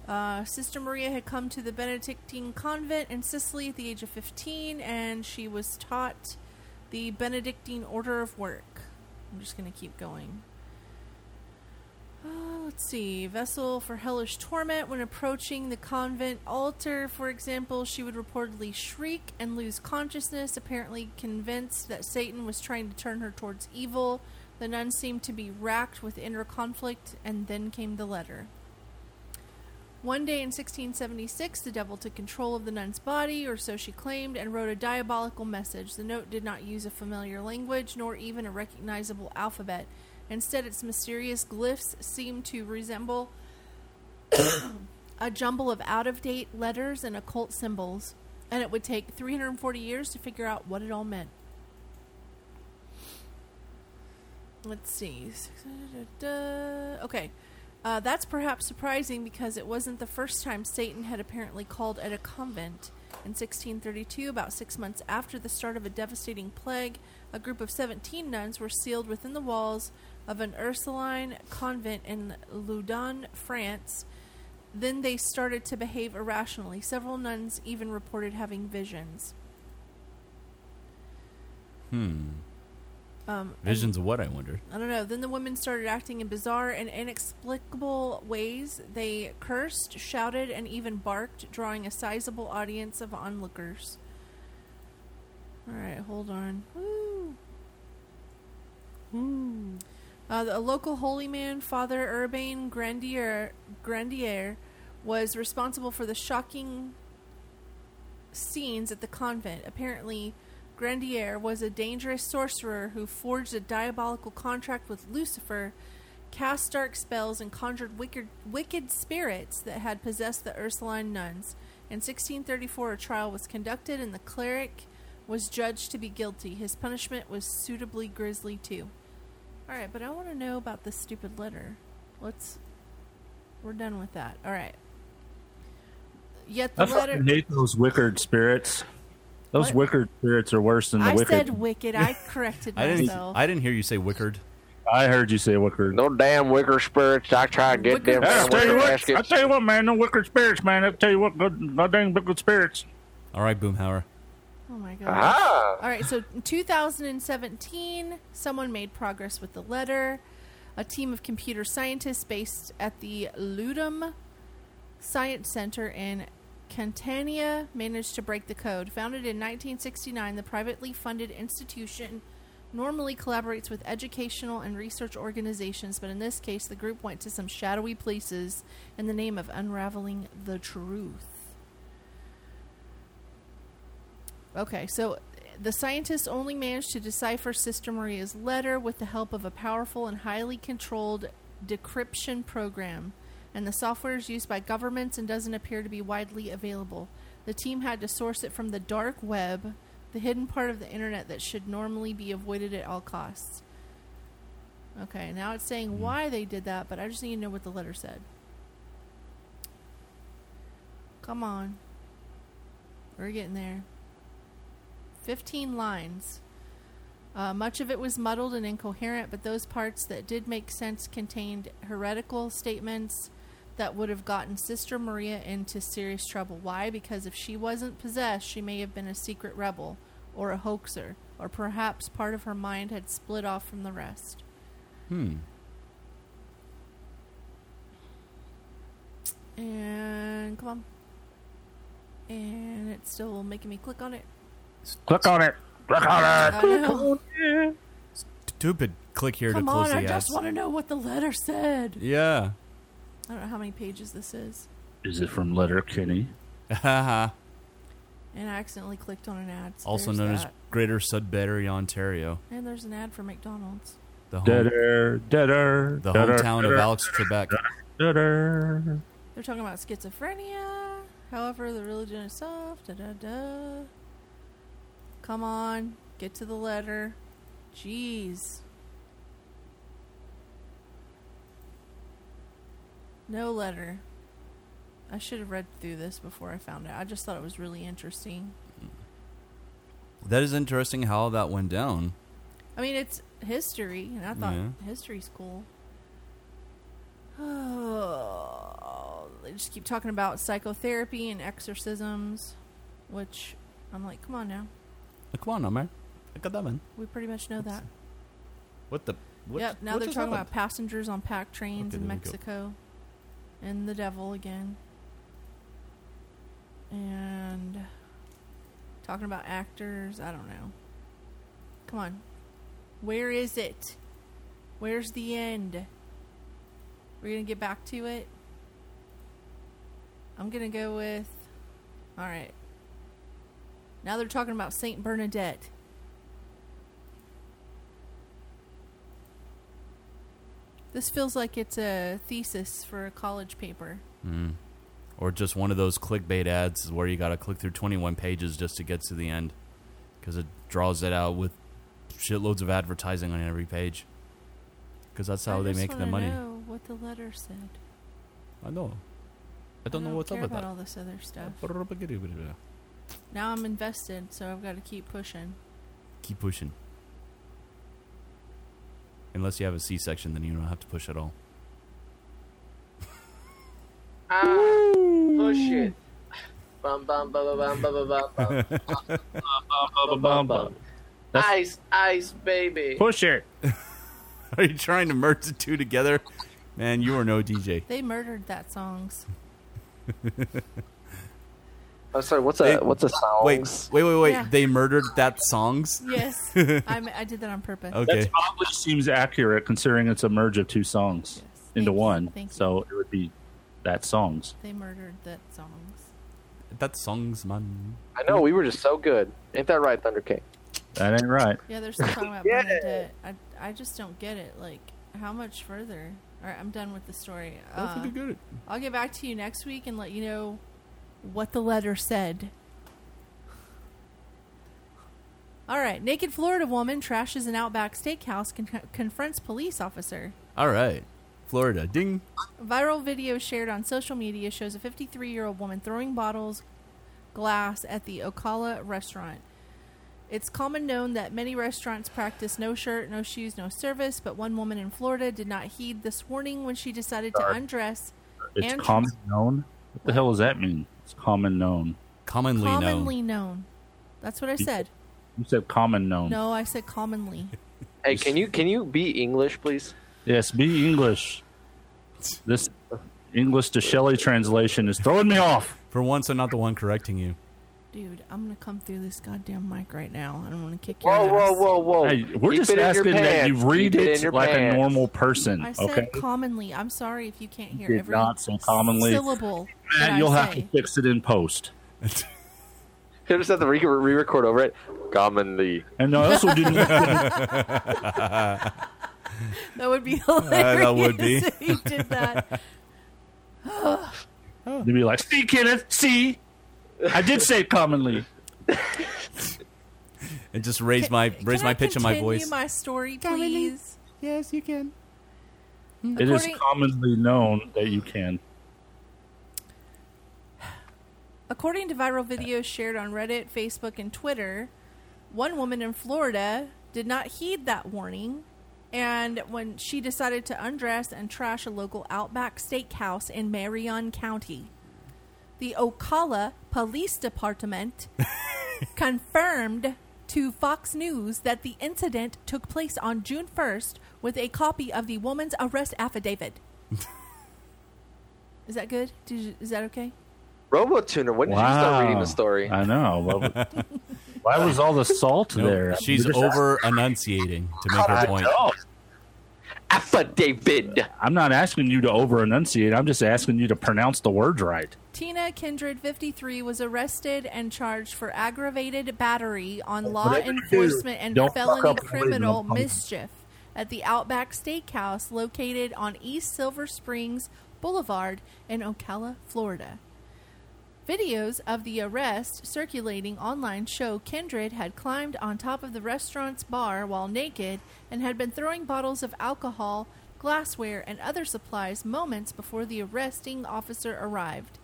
Uh, Sister Maria had come to the Benedictine convent in Sicily at the age of 15, and she was taught the Benedictine order of work. I'm just going to keep going. Uh, let's see. Vessel for hellish torment. When approaching the convent altar, for example, she would reportedly shriek and lose consciousness, apparently convinced that Satan was trying to turn her towards evil. The nun seemed to be racked with inner conflict, and then came the letter. One day in 1676, the devil took control of the nun's body, or so she claimed, and wrote a diabolical message. The note did not use a familiar language, nor even a recognizable alphabet. Instead, its mysterious glyphs seemed to resemble <coughs> a jumble of out of date letters and occult symbols, and it would take 340 years to figure out what it all meant. Let's see. Okay. Uh, that's perhaps surprising because it wasn't the first time Satan had apparently called at a convent. In 1632, about six months after the start of a devastating plague, a group of 17 nuns were sealed within the walls of an Ursuline convent in Loudun, France. Then they started to behave irrationally. Several nuns even reported having visions. Hmm. Um, Visions of what, I wonder? I don't know. Then the women started acting in bizarre and inexplicable ways. They cursed, shouted, and even barked, drawing a sizable audience of onlookers. All right, hold on. Woo. Uh, the- a local holy man, Father Urbain Grandier, Grandier, was responsible for the shocking scenes at the convent. Apparently, Grandier was a dangerous sorcerer who forged a diabolical contract with Lucifer, cast dark spells, and conjured wicked, wicked spirits that had possessed the Ursuline nuns. In 1634, a trial was conducted, and the cleric was judged to be guilty. His punishment was suitably grisly, too. Alright, but I want to know about this stupid letter. Let's. We're done with that. Alright. Yet the I letter. hate those wicked spirits. Those What? wicked spirits are worse than the I wicked. said wicked. I <laughs> corrected I didn't. myself. I didn't hear you say wickard. I heard you say wicked. No damn wicker spirits. I try to get them I'll tell you what. baskets. I'll tell you what, man. No wicked spirits, man. I'll tell you what. Good, goddamn wicked spirits. All right, Boomhauer. Oh my god. Ah. All right, so in 2017, someone made progress with the letter. A team of computer scientists based at the Ludum Science Center in Catania managed to break the code. Founded in 1969, the privately funded institution normally collaborates with educational and research organizations, but in this case, the group went to some shadowy places in the name of unraveling the truth. Okay, so the scientists only managed to decipher Sister Maria's letter with the help of a powerful and highly controlled decryption program, and the software is used by governments and doesn't appear to be widely available. The team had to source it from the dark web, the hidden part of the internet that should normally be avoided at all costs. Okay, now it's saying why they did that, but I just need to know what the letter said. Come on. We're getting there. 15 lines. Uh, much of it was muddled and incoherent, but those parts that did make sense contained heretical statements that would have gotten Sister Maria into serious trouble. Why? Because if she wasn't possessed, she may have been a secret rebel or a hoaxer, or perhaps part of her mind had split off from the rest. Hmm. And come on. And it's still making me click on it. Click on it. Click on it. I know. Stupid. click here Come to close on, the I ads. just want to know what the letter said. Yeah. I don't know how many pages this is. Is it from Letterkenny? Haha. <laughs> And I accidentally clicked on an ad. so also known that. as Greater Sudbury, Ontario. And there's an ad for McDonald's. The home, Deader, deader, the deader, hometown of Alex Trebek. deader. They're talking about schizophrenia. However, the religion is soft. Da da da. Come on, get to the letter. Jeez. No letter. I should have read through this before I found it. I just thought it was really interesting. That is interesting how that went down. I mean, it's history, and I thought Yeah. history's cool. Oh, <sighs> they just keep talking about psychotherapy and exorcisms, which I'm like, come on now. Uh, come on, now, man. I got that, man. We pretty much know that. What the? What, yep, now what they're talking happened? about passengers on packed trains Okay, in. Mexico and the devil again. And talking about actors, I don't know. Come on. Where is it? Where's the end? We're going to get back to it. I'm going to go with All right. Now they're talking about Saint Bernadette. This feels like it's a thesis for a college paper. Mm. Or just one of those clickbait ads where you got to click through 21 pages just to get to the end because it draws it out with shitloads of advertising on every page. Because that's how I they make the money. Know what the letter said. I know. I don't know what's up with about that. all this other stuff. Now I'm invested, so I've got to keep pushing. Keep pushing. Unless you have a C-section, then you don't have to push at all. Ah, push it. Bum bum bum bum bum bum bum bum bum bum bum. Ice, ice, baby. Push it. <laughs> Are you trying to merge the two together? Man, you are no DJ. They murdered that songs. <laughs> I'm sorry. What's a They- what's a song? Wait, wait, wait, wait. Yeah. They murdered that songs? Yes, <laughs> I, I did that on purpose. Okay. That probably seems accurate considering it's a merge of two songs into one. Thank you. so it would be that songs. They murdered that songs. That songs, man. I know we were just so good. Ain't that right, Thunder King? That ain't right. Yeah, they're still talking about Yeah. Bernadette. I, I just don't get it. Like, how much further? All right, I'm done with the story. I Uh, think you get it. I'll get back to you next week and let you know what the letter said. All right, naked Florida woman trashes an Outback Steakhouse con- confronts police officer. All right. Florida. Ding. Viral video shared on social media shows a 53 year old woman throwing bottles glass at the Ocala restaurant. It's common known that many restaurants practice no shirt, no shoes, no service, but one woman in Florida did not heed this warning when she decided to undress It's and common known. What the hell does that mean? It's common known. Commonly, commonly known. That's what I said. You said common known. No, I said commonly. <laughs> Hey, can you can you be English, please? Yes, be English. This English to Shelley translation is throwing me off. For once, I'm not the one correcting you. Dude, I'm gonna come through this goddamn mic right now. I don't want to kick your Whoa, ass. whoa, whoa, whoa! Hey, we're Keep just it in your asking that you read Keep it it, like pants. a normal person. I said okay, commonly. I'm sorry if you can't hear did every not so commonly. syllable Matt, you'll say. have to fix it in post. You just have to re- re-record over it. Commonly. And I also didn't. <laughs> That would be <laughs> uh, hilarious. that would be. <laughs> if you did that. They'd be like, "See, Kenneth, see, I did say it commonly." <laughs> And just raise my raise my I pitch of my continue voice. my story, please? Yes, you can. Hmm. It is According- commonly known that you can. According to viral videos shared on Reddit, Facebook, and Twitter, one woman in Florida did not heed that warning. And when she decided to undress and trash a local Outback Steakhouse in Marion County, the Ocala Police Department <laughs> confirmed to Fox News that the incident took place on June 1st with a copy of the woman's arrest affidavit. <laughs> Is that good? Did you, is that okay? RoboTuner, when did you start reading the story? I know. <laughs> Why was all the salt No, there? she's over enunciating to make her point. know. But David, I'm not asking you to over enunciate. I'm just asking you to pronounce the words right. Tina Kindred, 53, was arrested and charged for aggravated battery on law enforcement and don't felony criminal mischief at the Outback Steakhouse located on East Silver Springs Boulevard in Ocala, Florida. Videos of the arrest circulating online show Kindred had climbed on top of the restaurant's bar while naked and had been throwing bottles of alcohol, glassware, and other supplies moments before the arresting officer arrived.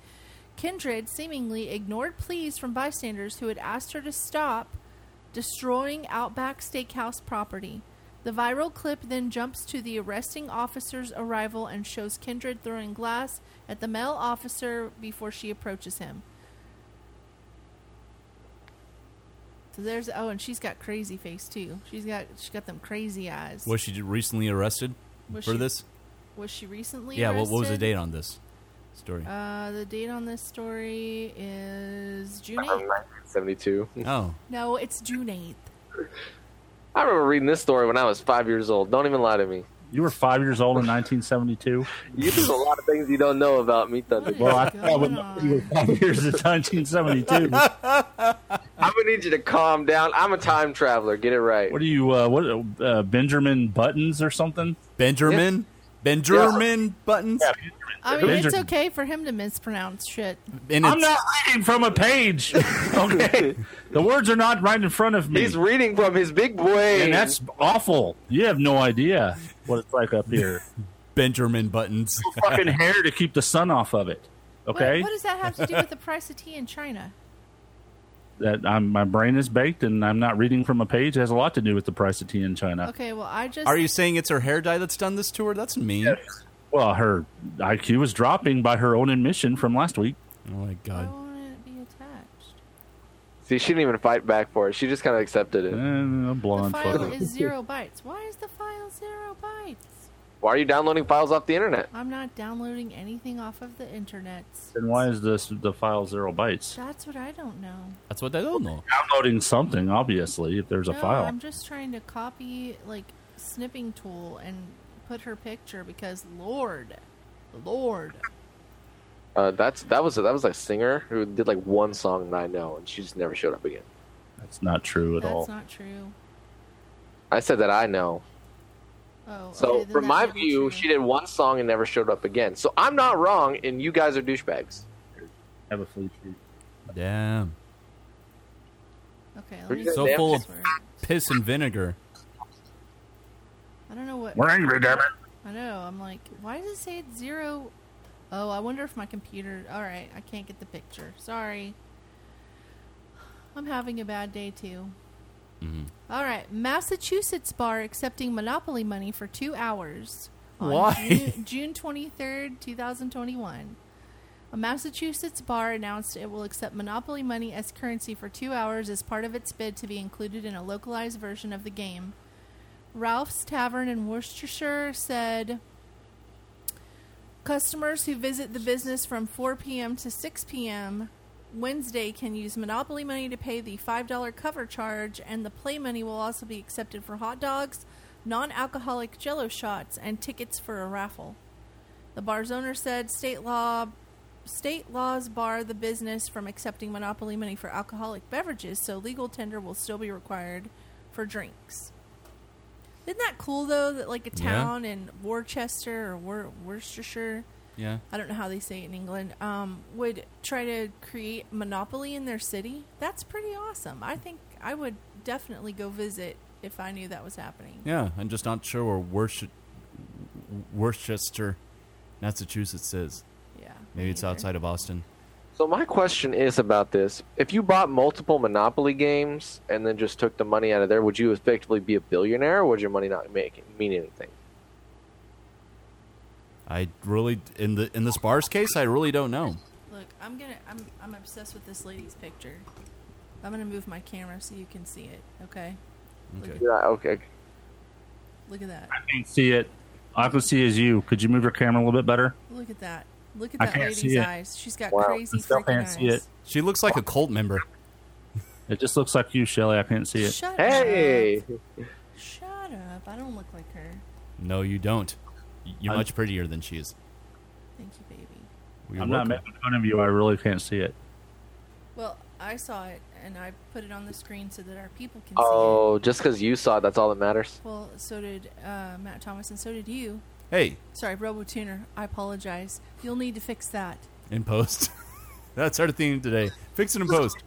Kindred seemingly ignored pleas from bystanders who had asked her to stop destroying Outback Steakhouse property. The viral clip then jumps to the arresting officer's arrival and shows Kindred throwing glass at the male officer before she approaches him. So there's oh, and she's got crazy face too. She's got she's got them crazy eyes. Was she recently arrested Was for she this? Was she recently? Yeah. What, what was the date on this story? Uh, the date on this story is June Um, 8th. 1972. Oh. No, it's June 8th. I remember reading this story when I was five years old. Don't even lie to me. You were five years old in 1972. You there's a lot of things you don't know about me, Thunder. Well, I, I would know you were five years in 1972. <laughs> I'm gonna need you to calm down. I'm a time traveler. Get it right. What are you? Uh, what uh, Benjamin Buttons or something? Benjamin? Benjamin Buttons? I mean, it's okay for him to mispronounce shit. And I'm it's- not reading from a page. <laughs> Okay, the words are not right in front of me. He's reading from his big boy, and that's awful. You have no idea what it's like up here. <laughs> Benjamin Buttons. Fucking hair to keep the sun off of it. Okay, What, what does that have to do with the price of tea in China? That I'm, my brain is baked, and I'm not reading from a page. It has a lot to do with the price of tea in China. Okay, well, I just. Are you saying it's her hair dye that's done this to her? That's mean. Well, her IQ was dropping by her own admission from last week. Oh my god. Why won't it be attached? See, she didn't even fight back for it. She just kind of accepted it. Eh, The blonde file fucker. is zero bytes. Why is the file zero bytes? Why are you downloading files off the internet? I'm not downloading anything off of the internet. Then why is this the file zero bytes? That's what I don't know. That's what they don't know. Downloading something, obviously, if there's a no, file. I'm just trying to copy like snipping tool and put her picture because Lord, Lord. Uh, that's that was a, that was a singer who did like one song that I know, and she just never showed up again. That's not true at That's all. That's not true. I said that I know. Oh, So okay, from my view, true. she did one song and never showed up again. So I'm not wrong, and you guys are douchebags. Have a flea tree. Damn. Okay, let me just So full of piss and vinegar. I don't know what. We're angry, damn it. I know. I'm like, why does it say it's zero? Oh, I wonder if my computer. All right, I can't get the picture. Sorry. I'm having a bad day too. Mm-hmm. All right, Massachusetts bar accepting monopoly money for two hours. on Why? June, June 23rd, 2021. A Massachusetts bar announced it will accept monopoly money as currency for two hours as part of its bid to be included in a localized version of the game. Ralph's Tavern in Worcestershire said customers who visit the business from 4 p.m. to 6 p.m. Wednesday can use Monopoly money to pay the $5 cover charge, and the play money will also be accepted for hot dogs, non alcoholic jello shots, and tickets for a raffle. The bar's owner said state law state laws bar the business from accepting monopoly money for alcoholic beverages, so legal tender will still be required for drinks. Isn't that cool though that like a Yeah. town in Worcester or Wor- Worcestershire, Yeah. I don't know how they say it in England, um, would try to create monopoly in their city? That's pretty awesome. I think I would definitely go visit if I knew that was happening. Yeah, I'm just not sure where Worcester, Worcester Massachusetts is. Yeah. Maybe it's outside of Boston. So my question is about this: If you bought multiple Monopoly games and then just took the money out of there, would you effectively be a billionaire, or would your money not make mean anything? I really in the in this bar's case, I really don't know. Look, I'm gonna I'm I'm obsessed with this lady's picture. I'm gonna move my camera so you can see it. Okay. Okay. Yeah, okay. Look at that. I can't see it. I can see is you. Could you move your camera a little bit better? Look at that. Look at I that can't lady's see it. eyes. She's got Wow. crazy I still freaking can't eyes. see it. She looks like a cult member. It just looks like you, Shelly. I can't see it. Shut Hey, up. Shut up. I don't look like her. No, you don't. You're I'm- much prettier than she is. Thank you, baby. You're I'm not welcome. making fun of you. I really can't see it. Well, I saw it and I put it on the screen so that our people can see it. Oh, just because you saw it, that's all that matters. Well, so did uh, Matt Thomas and so did you. Hey, Sorry, RoboTuner. I apologize. You'll need to fix that. in post. <laughs> That's our theme today. Fix it in post.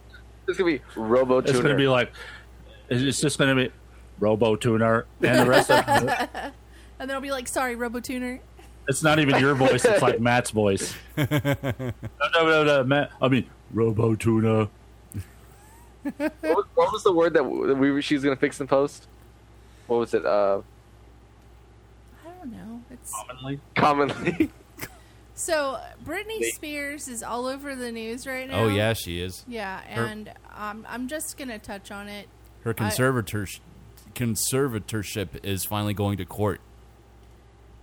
It's gonna be Robo It's going to be like, it's just going to be Robo Tuner, and the rest of <laughs> it, and then I'll be like, sorry, RoboTuner. it's not even your voice. It's like <laughs> Matt's voice. <laughs> no, no, no, no, Matt. I mean, Robo Tuna. what, was, what was the word that w- that we were, she's gonna fix in post? What was it? Uh, I don't know. It's Commonly. commonly. <laughs> so Britney They- Spears is all over the news right now. Oh yeah, she is. Yeah, Her- and um, I'm just gonna touch on it. Her I- conservator conservatorship is finally going to court.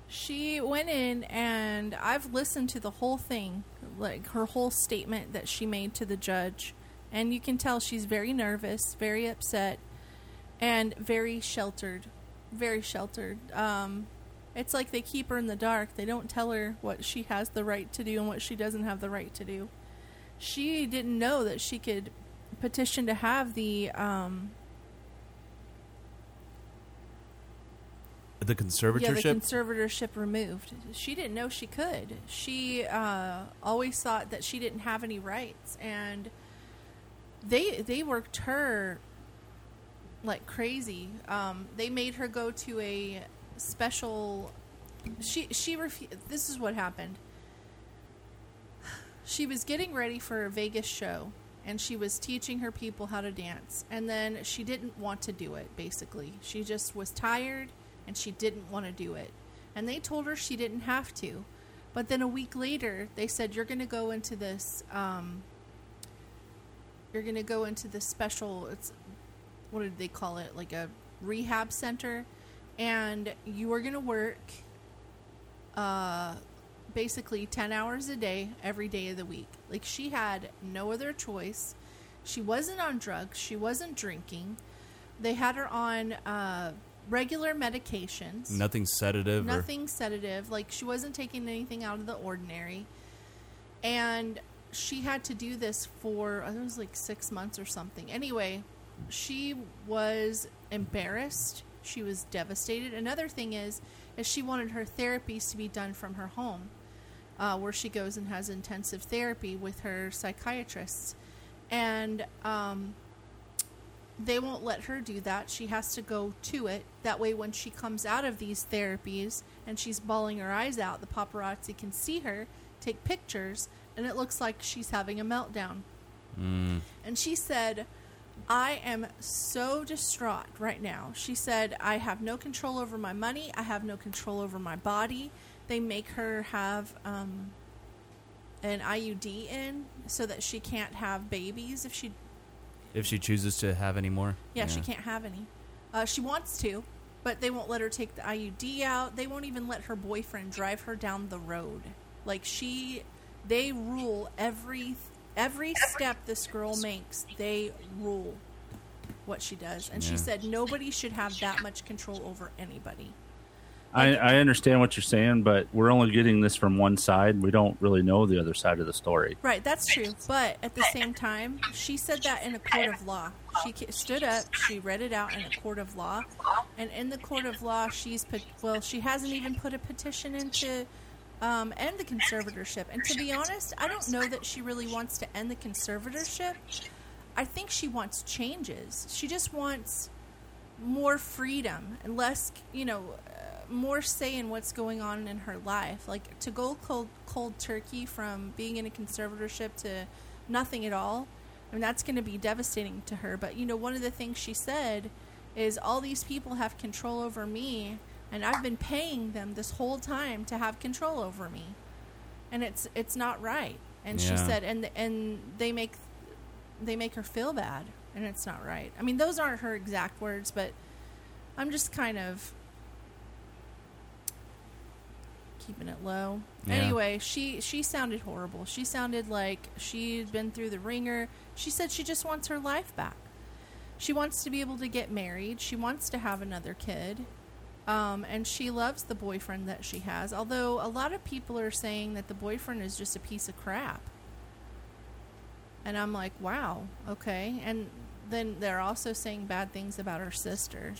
She went in and I've listened to the whole thing, like her whole statement that she made to the judge. And you can tell she's very nervous, very upset, and very sheltered. Very sheltered. Um, it's like they keep her in the dark. They don't tell her what she has the right to do and what she doesn't have the right to do. She didn't know that she could petition to have the um, The conservatorship. Yeah, the conservatorship removed. She didn't know she could. She uh, always thought that she didn't have any rights, and they they worked her like crazy. Um, they made her go to a special. She she refused. This is what happened. She was getting ready for a Vegas show, and she was teaching her people how to dance, and then she didn't want to do it. Basically, she just was tired and she didn't want to do it. And they told her she didn't have to. But then a week later, they said, You're going to go into this, um, you're going to go into this special, it's, what did they call it? Like a rehab center. And you are going to work, uh, basically 10 hours a day, every day of the week. Like she had no other choice. She wasn't on drugs, she wasn't drinking. They had her on, uh, regular medications. Nothing sedative. Or, Nothing sedative. Like she wasn't taking anything out of the ordinary. And she had to do this for I think it was like six months or something. Anyway, she was embarrassed. She was devastated. Another thing is, is she wanted her therapies to be done from her home, uh, where she goes and has intensive therapy with her psychiatrists, and um, they won't let her do that. She has to go to it. That way, when she comes out of these therapies and she's bawling her eyes out, the paparazzi can see her, take pictures, and it looks like she's having a meltdown. Mm. And she said, I am so distraught right now. She said, I have no control over my money. I have no control over my body. They make her have um, an IUD in so that she can't have babies if she if she chooses to have any more. yeah, she can't have any. Uh, she wants to, but they won't let her take the IUD out. They won't even let her boyfriend drive her down the road. Like she, they rule every every step this girl makes. They rule what she does, and she Yeah. said nobody should have that much control over anybody. I, I understand what you're saying, but we're only getting this from one side. We don't really know the other side of the story. Right, that's true. But at the same time, she said that in a court of law. She stood up, she read it out in a court of law, and in the court of law, she's put, well, she hasn't even put a petition into um, end the conservatorship. And to be honest, I don't know that she really wants to end the conservatorship. I think she wants changes. She just wants more freedom and less, you know, more say in what's going on in her life. Like to go cold, cold turkey from being in a conservatorship to nothing at all. I mean, that's going to be devastating to her. But you know, one of the things she said is all these people have control over me, and I've been paying them this whole time to have control over me, and it's it's not right. And she said, and and they make they make her feel bad, and it's not right. I mean, those aren't her exact words, but I'm just kind of keeping it low. Yeah. Anyway, she she sounded horrible. She sounded like she'd been through the ringer. She said she just wants her life back. She wants to be able to get married. She wants to have another kid. Um, and she loves the boyfriend that she has, although a lot of people are saying that the boyfriend is just a piece of crap. And I'm like, wow, okay. And then they're also saying bad things about her sister,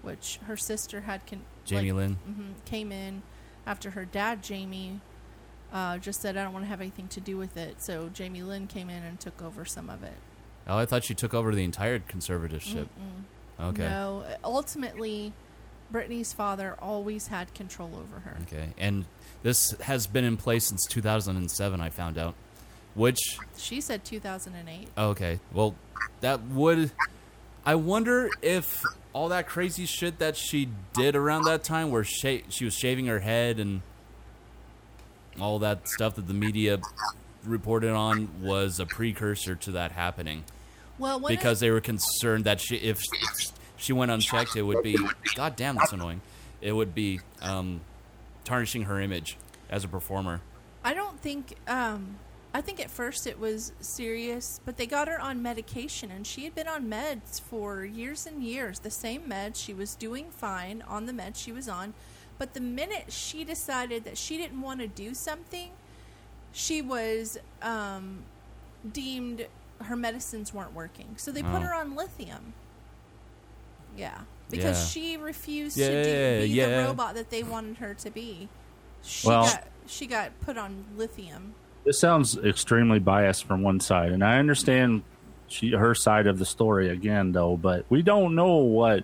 which her sister had con- Jamie Lynn. hmm came in after her dad Jamie uh, just said I don't want to have anything to do with it. So Jamie Lynn came in and took over some of it. Oh, I thought she took over the entire conservatorship. Mm-mm. Okay. No, ultimately, Britney's father always had control over her. Okay. And this has been in place since 2007, I found out. Which, She said 2008. okay. Well, that would. I wonder if all that crazy shit that she did around that time, where she, she was shaving her head and all that stuff that the media reported on, was a precursor to that happening. Well, because they were concerned that she, if she went unchecked, it would be. God damn, that's annoying. It would be um, tarnishing her image as a performer. I don't think. Um, I think at first it was serious, but they got her on medication, and she had been on meds for years and years. The same meds. She was doing fine on the meds she was on, but the minute she decided that she didn't want to do something, she was um, deemed her medicines weren't working. So they put Oh. her on lithium. Yeah, because Yeah. she refused Yeah, to do, be yeah. the robot that they wanted her to be. She Well- got she got put on lithium. This sounds extremely biased from one side, and I understand she her side of the story again, though. But we don't know what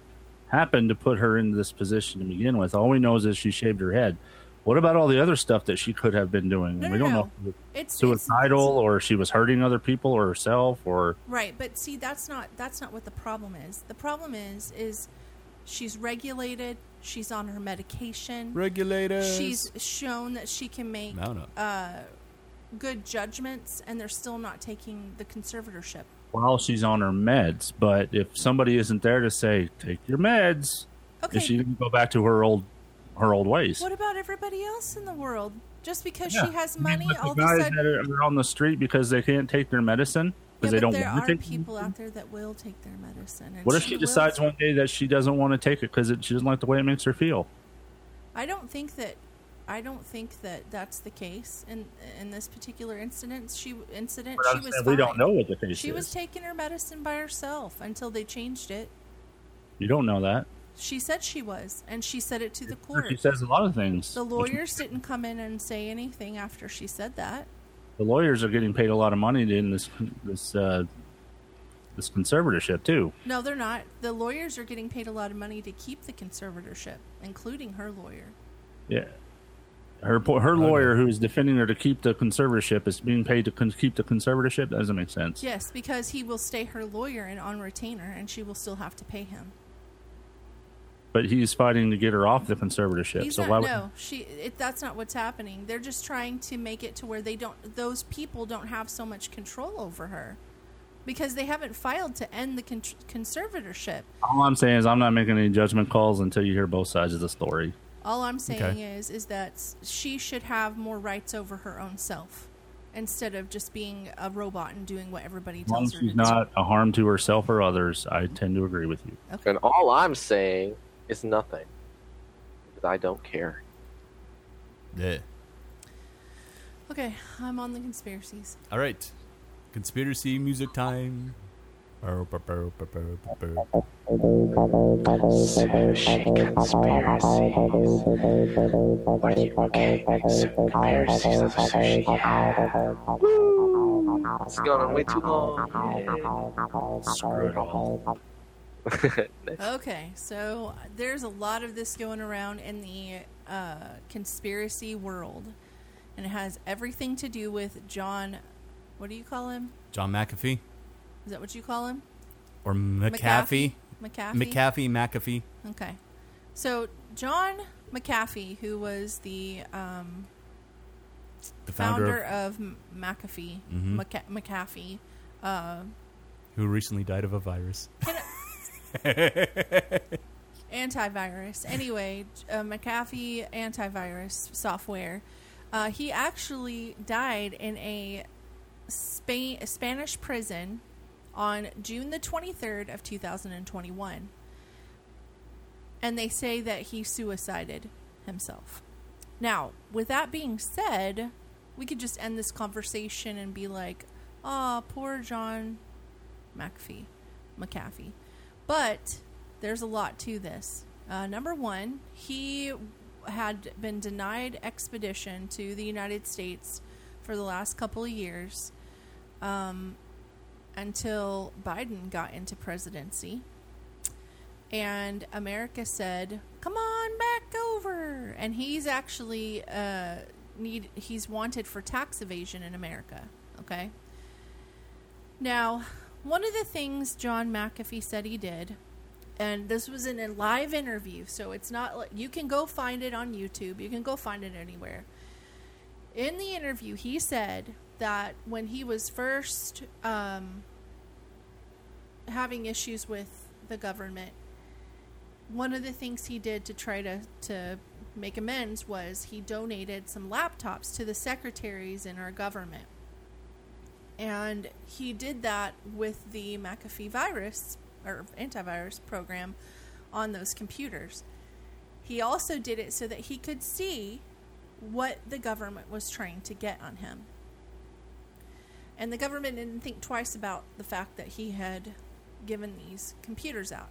happened to put her in this position to begin with. All we know is that she shaved her head. What about all the other stuff that she could have been doing? No, we no, don't no. know. if it was It's- suicidal, or she was hurting other people or herself, or Right, but see that's not that's not what the problem is. The problem is is she's regulated, she's on her medication. Regulated. She's shown that she can make Mount up. uh, good judgments and they're still not taking the conservatorship. while she's on her meds. But if somebody isn't there to say, "Take your meds," Okay. she can go back to her old her old ways? What about everybody else in the world? Just because Yeah. she has money all of a sudden that are on the street because they can't take their medicine because Yeah, they don't there want are to take. people out there that will take their medicine. And What if she will decides one day that she doesn't want to take it because she doesn't like the way it makes her feel? I don't think that I don't think that that's the case in in this particular incident. She incident she was fine. we don't know what the case She is. was taking her medicine by herself until they changed it. You don't know that. She said she was, and she said it to the court. She says a lot of things. the lawyers didn't come in and say anything after she said that. The lawyers are getting paid a lot of money in this this uh, this conservatorship too. No, they're not. The lawyers are getting paid a lot of money to keep the conservatorship, including her lawyer. Yeah. Her her lawyer, who's defending her to keep the conservatorship, is being paid to con- keep the conservatorship. That doesn't make sense. Yes, because he will stay her lawyer and on retainer, and she will still have to pay him. But he's fighting to get her off the conservatorship. He's so not. why would no, she. It, that's not what's happening. They're just trying to make it to where they don't. Those people don't have so much control over her because they haven't filed to end the con- conservatorship. All I'm saying is I'm not making any judgment calls until you hear both sides of the story. All I'm saying Okay. is, is that she should have more rights over her own self instead of just being a robot and doing what everybody As long tells as her to she's not a harm to herself or others, I tend to agree with you. And all I'm saying is nothing. Because I don't care. Yeah. Okay, I'm on the conspiracies. All right. Conspiracy music time. Sushi conspiracies. What do you okay? Conspiracies of the sushi. It's going on way too long. Screw it all. <laughs> Okay, so there's a lot of this going around in the uh, conspiracy world, and it has everything to do with John. What do you call him? John McAfee Is that what you call him? or McAfee? McAfee? McAfee. McAfee. Okay. So John McAfee, who was the um, The founder of, M- McAfee, Mhm. Maca- McAfee, uh, Who recently died of a virus. <laughs> antivirus. Anyway, uh, McAfee antivirus software. Uh, he actually died in a, Spain, a Spanish prison on June the 23rd of 2021. and they say that he suicided himself. Now, with that being said, we could just end this conversation and be like, "Ah, poor John McAfee, McAfee." But there's a lot to this. Uh, number one, he had been denied expedition to the United States for the last couple of years um, until Biden got into presidency. And America said, "Come on back over." And he's actually uh, need he's wanted for tax evasion in America. Okay. Now, one of the things John McAfee said he did, and this was in a live interview, so it's not like you can go find it on YouTube. You can go find it anywhere. In the interview, he said that when he was first um, having issues with the government, one of the things he did to try to, to make amends was he donated some laptops to the secretaries in our government. And he did that with the McAfee virus or antivirus program on those computers. He also did it so that he could see what the government was trying to get on him. And the government didn't think twice about the fact that he had given these computers out.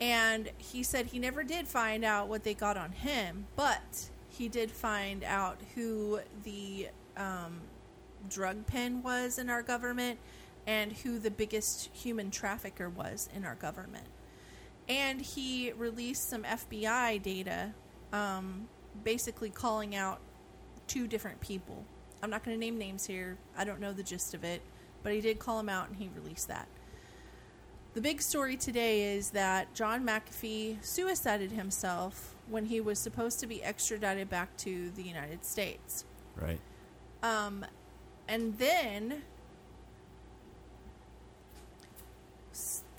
And he said he never did find out what they got on him, but he did find out who the um, drug pen was in our government and who the biggest human trafficker was in our government. And he released some FBI data, um, basically calling out two different people. I'm not going to name names here. I don't know the gist of it, but he did call him out and he released that. The big story today is that John McAfee suicided himself when he was supposed to be extradited back to the United States. Right. Um, and then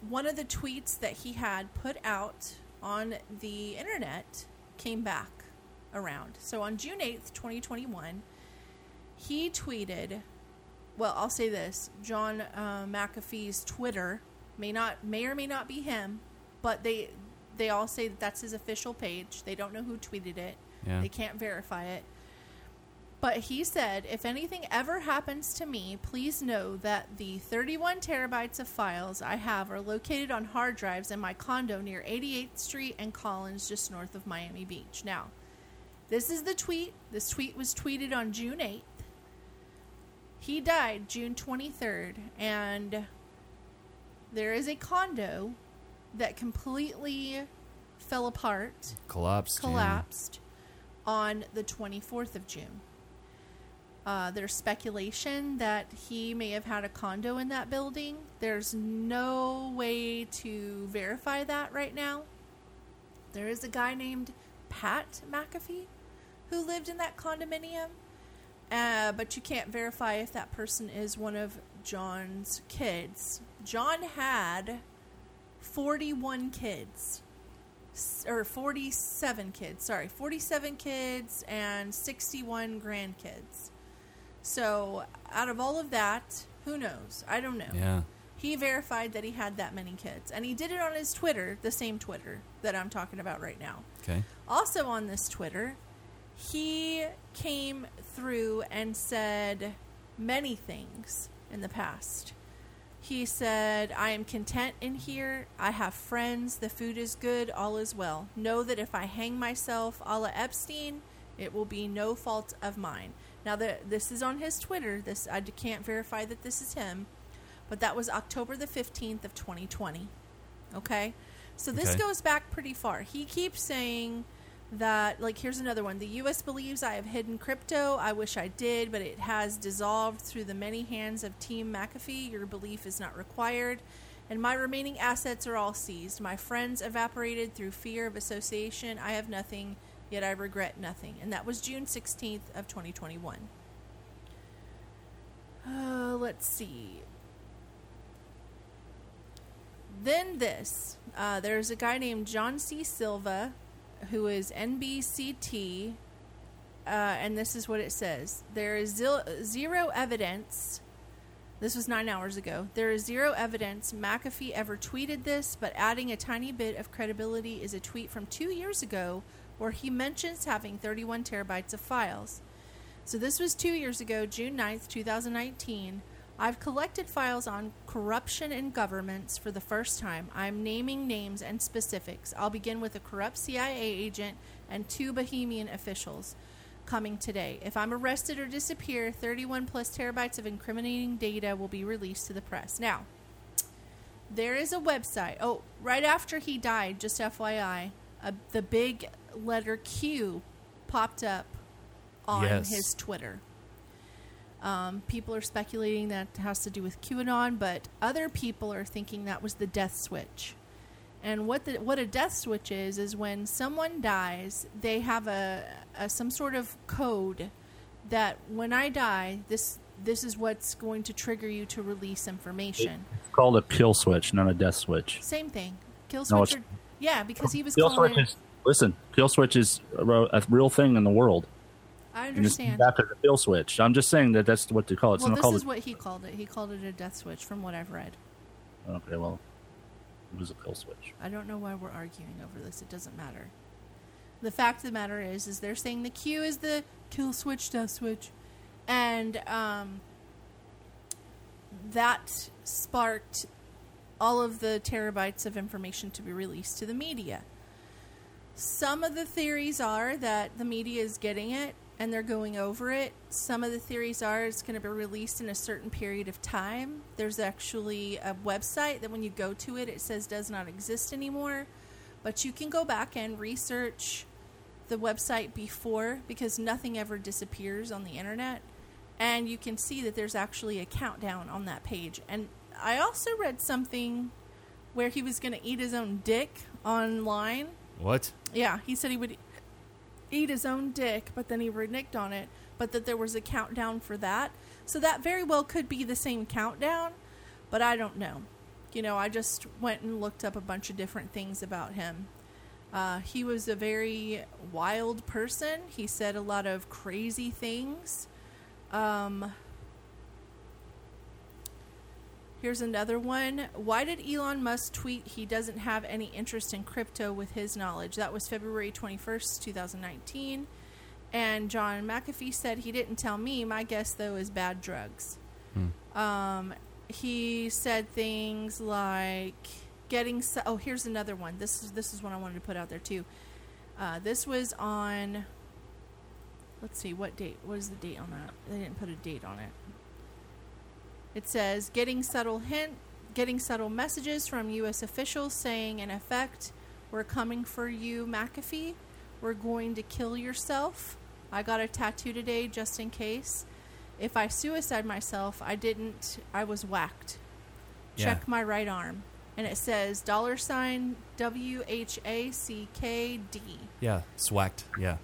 one of the tweets that he had put out on the internet came back around. So on June 8th, 2021, he tweeted, well, I'll say this, John uh, McAfee's Twitter may not may or may not be him, but they they all say that that's his official page. They don't know who tweeted it. Yeah. They can't verify it. But he said, if anything ever happens to me, please know that the 31 terabytes of files I have are located on hard drives in my condo near 88th Street and Collins, just north of Miami Beach. Now, this is the tweet. This tweet was tweeted on June 8th. He died June 23rd, and there is a condo that completely fell apart, Collapsed. yeah. collapsed on the 24th of June. Uh, there's speculation that he may have had a condo in that building. There's no way to verify that right now. There is a guy named Pat McAfee who lived in that condominium, uh, but you can't verify if that person is one of John's kids. John had 41 kids. Or 47 kids, sorry, 47 kids and 61 grandkids. So, out of all of that, who knows? I don't know. Yeah. He verified that he had that many kids. And he did it on his Twitter, the same Twitter that I'm talking about right now. Okay. Also on this Twitter, he came through and said many things in the past. He said, I am content in here. I have friends. The food is good. All is well. Know that if I hang myself a la Epstein, it will be no fault of mine. Now, the, this is on his Twitter. This I can't verify that this is him, but that was October the 15th of 2020. Okay? So this Okay. goes back pretty far. He keeps saying that like here's another one. The US believes I have hidden crypto. I wish I did, but it has dissolved through the many hands of Team McAfee. Your belief is not required. And my remaining assets are all seized. My friends evaporated through fear of association. I have nothing, yet I regret nothing. And that was June 16th of 2021. Uh, let's see. Then this. Uh, there's a guy named John C. Silva who is NBCT, uh, and this is what it says There is zero evidence This was nine hours ago. There is zero evidence McAfee ever tweeted this, but adding a tiny bit of credibility is a tweet from two years ago where he mentions having 31 terabytes of files. So this was two years ago, June 9th, 2019. I've collected files on corruption in governments for the first time. I'm naming names and specifics. I'll begin with a corrupt CIA agent and two Bahamian officials coming today. If I'm arrested or disappear, 31 plus terabytes of incriminating data will be released to the press. Now, there is a website. Oh, right after he died, just FYI, uh, the big letter Q popped up on Yes. his Twitter. Um, people are speculating that has to do with QAnon, but other people are thinking that was the death switch. And what the what a death switch is is when someone dies, they have a, a some sort of code that when I die, this this is what's going to trigger you to release information. It's called a kill switch, not a death switch. Same thing. Kill No, switch. it's- or, yeah, because he was Kill calling. switch is listen. Kill switch is a, a real thing in the world. I understand. after the kill switch. I'm just saying that that's what they call it. It's well, this is a- what he called it. He called it a death switch, from what I've read. Okay, well, it was a kill switch. I don't know why we're arguing over this. It doesn't matter. The fact of the matter is, is they're saying the Q is the kill switch, death switch, and um, that sparked all of the terabytes of information to be released to the media. Some of the theories are that the media is getting it and they're going over it. Some of the theories are it's going to be released in a certain period of time. There's actually a website that when you go to it, it says does not exist anymore. But you can go back and research the website before because nothing ever disappears on the internet. And you can see that there's actually a countdown on that page. And I also read something where he was going to eat his own dick online. What? Yeah, he said he would eat his own dick, but then he reneged on it. But that there was a countdown for that. So that very well could be the same countdown, but I don't know. You know, I just went and looked up a bunch of different things about him. Uh, he was a very wild person. He said a lot of crazy things. Um, Here's another one. Why did Elon Musk tweet he doesn't have any interest in crypto with his knowledge? That was February 21st, 2019. And John McAfee said he didn't tell me. My guess, though, is bad drugs. Um, he said things like getting. Oh, here's another one. This is this is one I wanted to put out there too. Uh, this was on. Let's see what date. What is the date on that? They didn't put a date on it. It says getting subtle hint, getting subtle messages from U.S. officials saying, in effect, "We're coming for you, McAfee. We're going to kill yourself." I got a tattoo today just in case. If I suicide myself, I didn't. I was whacked. Check Yeah. my right arm, and it says dollar sign W H A C K D. Yeah, swacked. Yeah.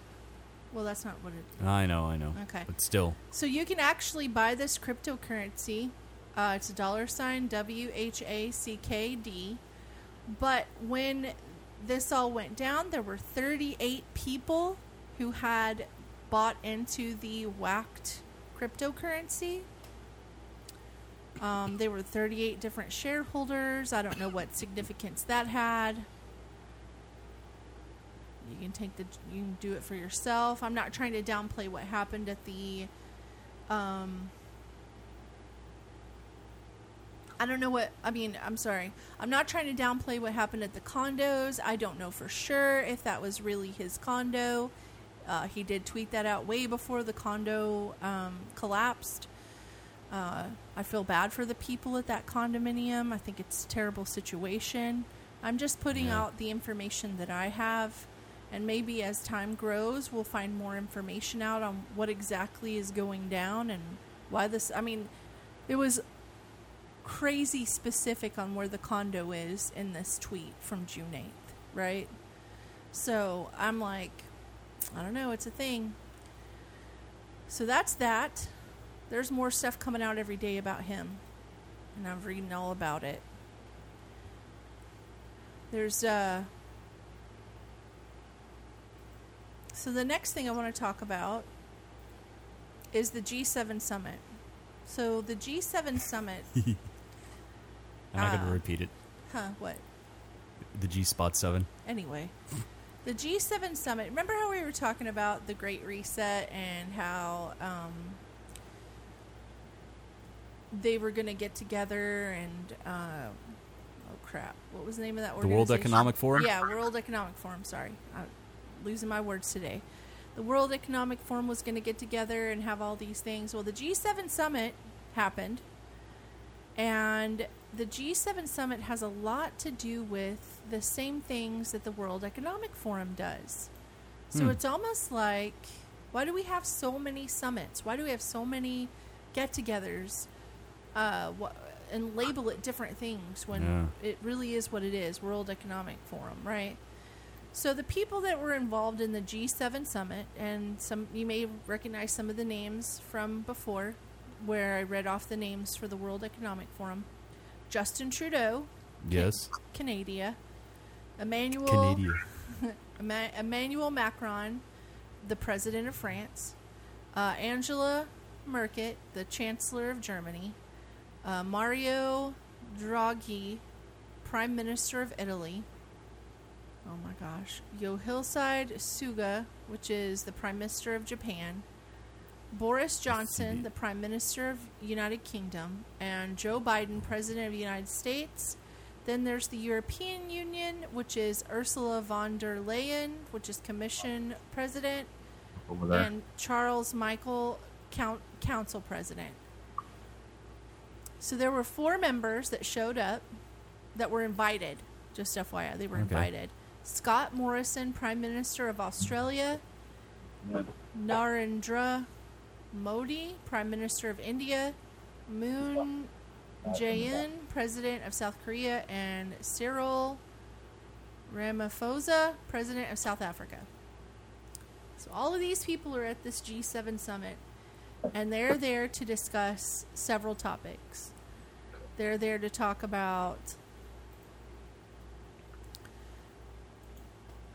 Well, that's not what it. I know, I know. Okay. But still. So you can actually buy this cryptocurrency. Uh, it's a dollar sign W H A C K D. But when this all went down, there were 38 people who had bought into the whacked cryptocurrency. Um, there were 38 different shareholders. I don't know what significance that had. You can take the you can do it for yourself. I'm not trying to downplay what happened at the um I don't know what I mean, I'm sorry. I'm not trying to downplay what happened at the condos. I don't know for sure if that was really his condo. Uh, he did tweet that out way before the condo um, collapsed. Uh, I feel bad for the people at that condominium. I think it's a terrible situation. I'm just putting Yeah. out the information that I have, and maybe as time grows, we'll find more information out on what exactly is going down and why this. I mean, it was crazy specific on where the condo is in this tweet from June 8th, right? So I'm like, I don't know, it's a thing. So that's that. There's more stuff coming out every day about him, and I'm reading all about it. There's, uh, so the next thing I want to talk about is the G7 summit. So the G7 summit. <laughs> I'm not going Ah. to repeat it. huh? What? The G Spot 7. Anyway, the G7 summit. Remember how we were talking about the Great Reset and how um, they were going to get together and uh, oh crap, what was the name of that The World? Economic Forum? Yeah, World Economic Forum. Sorry, I'm losing my words today. The World Economic Forum was going to get together and have all these things. Well, the G7 summit happened, and the G7 summit has a lot to do with the same things that the World Economic Forum does. So Hmm. it's almost like why do we have so many summits? Why do we have so many get-togethers? Uh, wha- and label it different things when Yeah. it really is what it is World Economic Forum, right? So the people that were involved in the G7 summit, and some you may recognize some of the names from before, where I read off the names for the World Economic Forum: Justin Trudeau, Yes. Canada, Emmanuel, Canada. <laughs> Emmanuel Macron, the president of France, uh, Angela Merkel, the chancellor of Germany, uh, Mario Draghi, prime minister of Italy. Oh my gosh. Yoshihide Suga, which is the prime minister of Japan. Boris Johnson, the prime minister of United Kingdom, and Joe Biden, president of the United States. Then there's the European Union, which is Ursula von der Leyen, which is commission president, Over there. and Charles Michael, count, council president. So there were four members that showed up that were invited. Just FYI, they were Okay. invited. Scott Morrison, Prime Minister of Australia. Narendra Modi, Prime Minister of India. Moon Jae-in, President of South Korea, and Cyril Ramaphosa, President of South Africa. So all of these people are at this G7 summit, and they're there to discuss several topics. They're there to talk about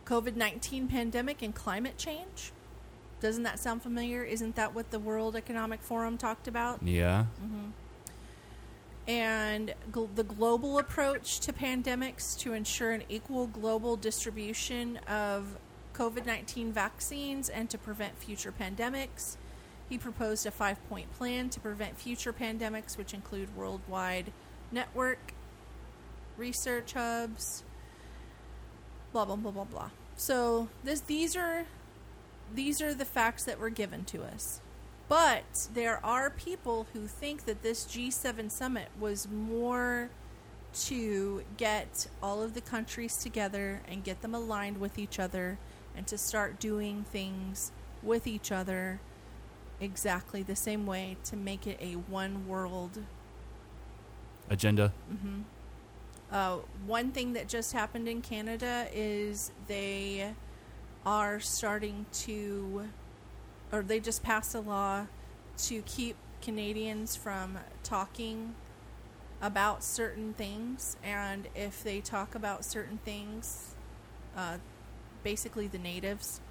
COVID 19 pandemic and climate change. Doesn't that sound familiar? Isn't that what the World Economic Forum talked about? Yeah. hmm And gl- the global approach to pandemics to ensure an equal global distribution of COVID 19 vaccines and to prevent future pandemics. He proposed a five point plan to prevent future pandemics, which include worldwide network, research hubs, blah blah blah blah blah. So this these are these are the facts that were given to us. But there are people who think that this G7 summit was more to get all of the countries together and get them aligned with each other and to start doing things with each other exactly the same way to make it a one world Agenda. hmm Uh, one thing that just happened in Canada is they are starting to, or they just passed a law to keep Canadians from talking about certain things. And if they talk about certain things, uh, basically the natives,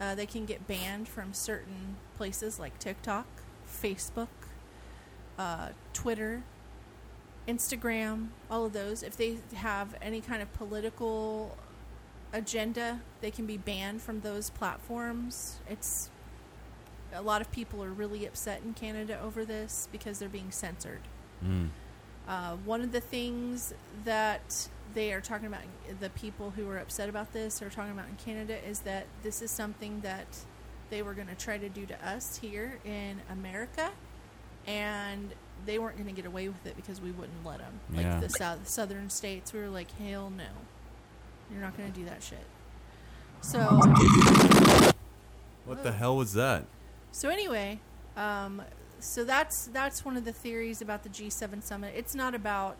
uh, they can get banned from certain places like TikTok, Facebook, uh, Twitter, Instagram, all of those. If they have any kind of political agenda, they can be banned from those platforms. It's a lot of people are really upset in Canada over this because they're being censored. Mm. Uh, one of the things that they are talking about, the people who are upset about this are talking about in Canada, is that this is something that they were going to try to do to us here in America, and they weren't going to get away with it because we wouldn't let them. Like Yeah. the south, southern states, we were like, hell no, you're not going to do that shit. So, What the hell was that? so anyway, um, so that's that's one of the theories about the G7 summit. It's not about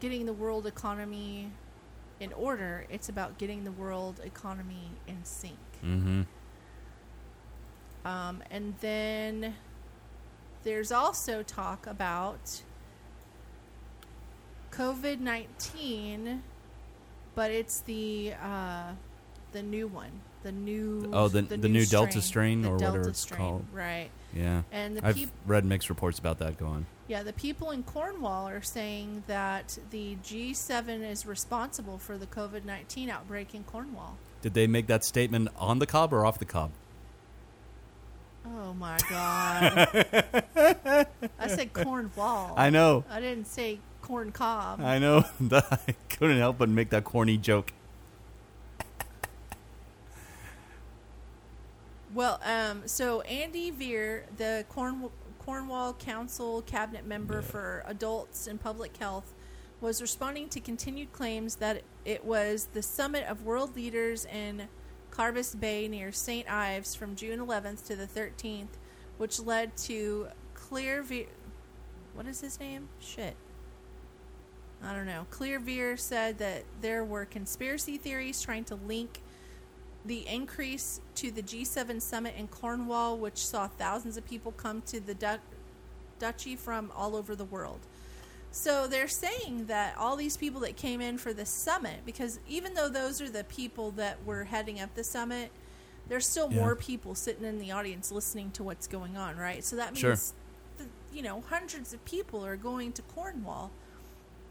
getting the world economy in order. It's about getting the world economy in sync. Mm-hmm. Um, and then there's also talk about COVID 19, but it's the uh, the new one, the new Oh, the the, new, Delta strain the or Delta whatever it's strain, called. right? Yeah. And the I've peop- read mixed reports about that. Go on. Yeah, the people in Cornwall are saying that the G7 is responsible for the COVID 19 outbreak in Cornwall. Did they make that statement on the cob or off the cob? Oh my god. <laughs> I said Cornwall. I know. I didn't say corn cob. I know. <laughs> I couldn't help but make that corny joke. Well, um, so Andy Virr, the Corn- Cornwall Council cabinet member for adults and public health, was responding to continued claims that it was the summit of world leaders in Carbis Bay near St. Ives from June 11th to the 13th, which led to Clear Virr. What is his name? Shit. I don't know. Clear Virr said that there were conspiracy theories trying to link the increase to the G7 summit in Cornwall, which saw thousands of people come to the du- duchy from all over the world. So they're saying that all these people that came in for the summit, because even though those are the people that were heading up the summit, there's still Yeah. more people sitting in the audience listening to what's going on, right? So that means, Sure. the, you know, hundreds of people are going to Cornwall,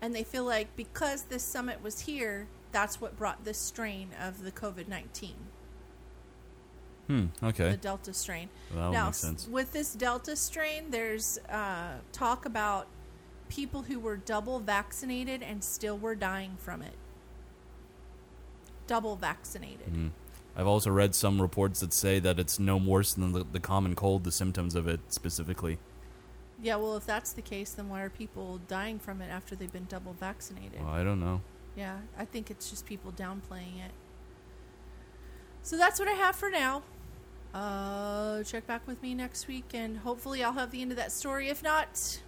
and they feel like because this summit was here, that's what brought this strain of the COVID 19 Hmm. Okay. the Delta strain. Well, now, make sense. s- with this Delta strain, there's uh, talk about people who were double vaccinated and still were dying from it. Double vaccinated. Mhm. I've also read some reports that say that it's no worse than the, the common cold, the symptoms of it specifically. Yeah, well, if that's the case, then why are people dying from it after they've been double vaccinated? Well, I don't know. Yeah, I think it's just people downplaying it. So that's what I have for now. Uh, check back with me next week, and hopefully I'll have the end of that story. If not,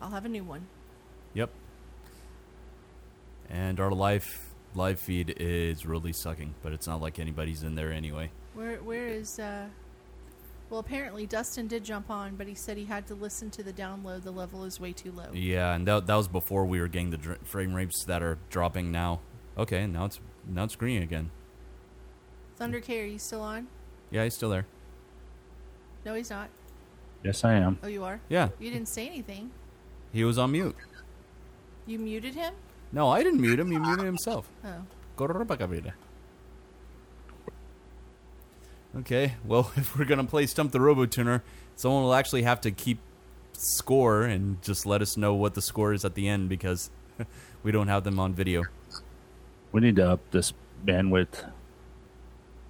I'll have a new one. Yep. And our live live feed is really sucking, but it's not like anybody's in there anyway. Where where is uh well apparently Dustin did jump on, but he said he had to listen to the download. The level is way too low. Yeah, and that, that was before we were getting the dr- frame rates that are dropping now. Okay, now it's now it's green again. Thunder K, are you still on? Yeah, he's still there. No, he's not. Yes, I am. Oh, you are? Yeah. You didn't say anything. He was on mute. You muted him? No, I didn't mute him. He muted himself. Oh. Corrupacabra. Okay, well, <laughs> if we're gonna play Stump the Robotuner, someone will actually have to keep score and just let us know what the score is at the end because <laughs> we don't have them on video. We need to up this bandwidth.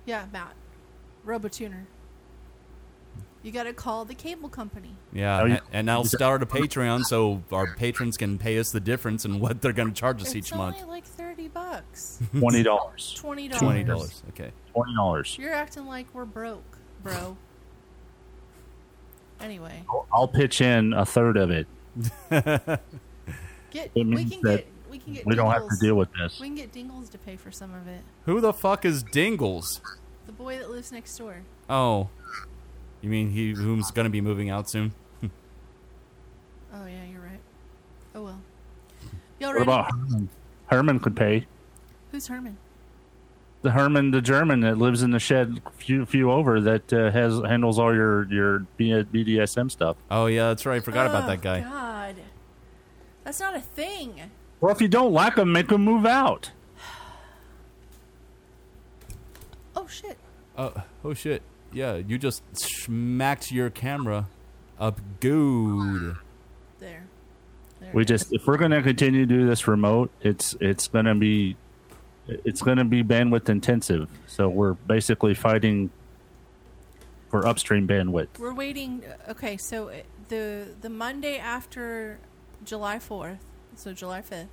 Yeah, Matt. Robotuner. You gotta call the cable company. Yeah, and, and I'll start a Patreon so our patrons can pay us the difference and what they're gonna charge us it's each only month. like thirty bucks. <laughs> Twenty dollars. Twenty dollars. Twenty dollars. Okay. Twenty dollars. You're acting like we're broke, bro. Anyway, I'll pitch in a third of it. get It we can that get we can get we don't have to deal with this. We can get Dingles to pay for some of it. Who the fuck is Dingles? The boy that lives next door. Oh, you mean he who's gonna be moving out soon? Oh yeah, you're right. Oh well. Y'all What ready? About Herman? Herman could pay. Who's Herman? The Herman, the German that lives in the shed few few over that uh, has handles all your your BDSM stuff. Oh yeah, that's right. I forgot about Oh, that guy. God, that's not a thing. Well, if you don't like him, make him move out. <sighs> Oh shit. Oh, oh shit. Yeah, you just smacked your camera up good. There. We just if we're gonna continue to do this remote, it's it's gonna be it's gonna be bandwidth intensive. So we're basically fighting for upstream bandwidth. We're waiting. Okay, so uh, the the Monday after July fourth, so July fifth,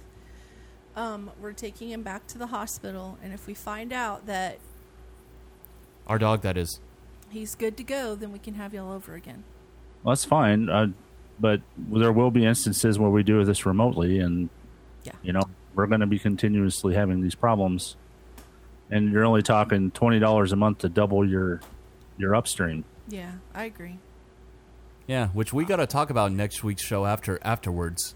um, we're taking him back to the hospital, and if we find out that Our dog, that is. he's good to go, then we can have you all over again. Well, that's fine, uh, but there will be instances where we do this remotely, and Yeah. you know we're going to be continuously having these problems. And you're only talking twenty dollars a month to double your your upstream. Yeah, I agree. Yeah, which we got to talk about next week's show after afterwards.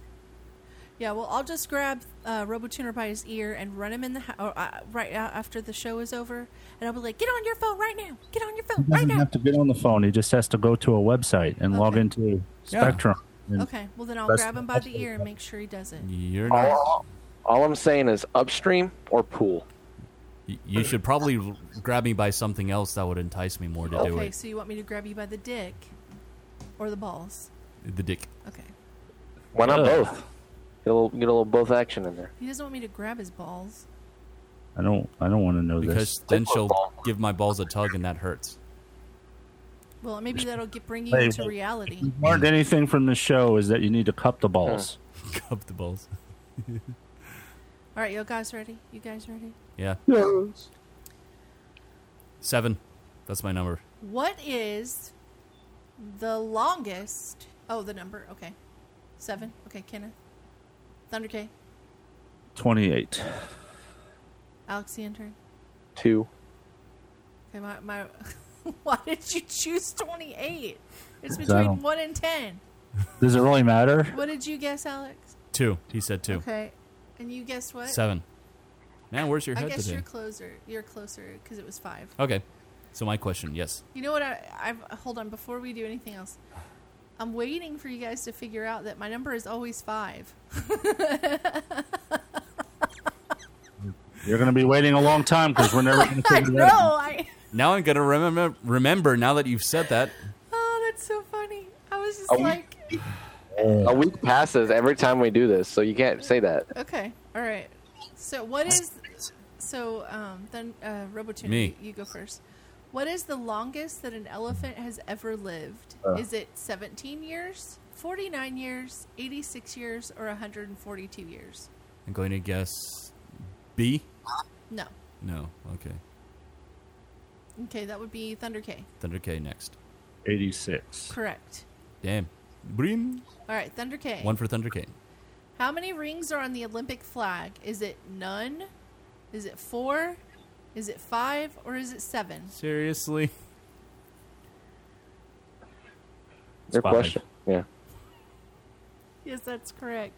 Yeah, well, I'll just grab uh, RoboTuner by his ear and run him in the house uh, right after the show is over, and I'll be like, "Get on your phone right now! Get on your phone right doesn't now!" have to get on the phone. He just has to go to a website and log into Spectrum. and Okay, well then I'll press grab him by the ear and make sure he does it. You're not. All, all I'm saying is upstream or pool. y- You should probably grab me by something else that would entice me more to do it. Okay, so you want me to grab you by the dick or the balls? The dick. Okay. Why not Ugh. both? Get a little, get a little both action in there. He doesn't want me to grab his balls. I don't. I don't want to know Because this. Because then she'll give my balls a tug and that hurts. Well, maybe that'll get bring you Hey, into reality. If you learned anything from the show is that you need to cup the balls. <laughs> Cup the balls. <laughs> All right, you guys ready? You guys ready? Yeah. Seven. That's my number. What is the longest? Oh, the number. Okay, seven. Okay, Kenneth. Thunder K. Twenty-eight. Alex the intern. Two. Okay, my my. <laughs> <laughs> Why did you choose 28? It's between one and ten. Does it really matter? What did you guess, Alex? Two. He said two. Okay, and you guessed what? Seven. Man, where's your head? I head guess today? you're closer. You're closer because it was five. Okay. So my question, yes. You know what? I, I've hold on before we do anything else. I'm waiting for you guys to figure out that my number is always five. <laughs> You're going to be waiting a long time because we're never going <laughs> to I figure know. it out. I. Now I'm gonna remember. Remember now that you've said that. Oh, that's so funny. I was just A week- like, A week passes every time we do this, so you can't say that. okay, all right. So what is? So um, then, uh, Robotuner, Me. You, you go first. What is the longest that an elephant has ever lived? Uh. is it 17 years, 49 years, 86 years, or 142 years? I'm going to guess B. No. No. Okay. Okay, that would be Thunder K. Thunder K next. Eighty-six. Correct. Damn. Brim. All right, Thunder K. One for Thunder K. How many rings are on the Olympic flag? Is it none? Is it four? Is it five? Or is it seven? Seriously. Your five. question. Yeah. Yes, that's correct.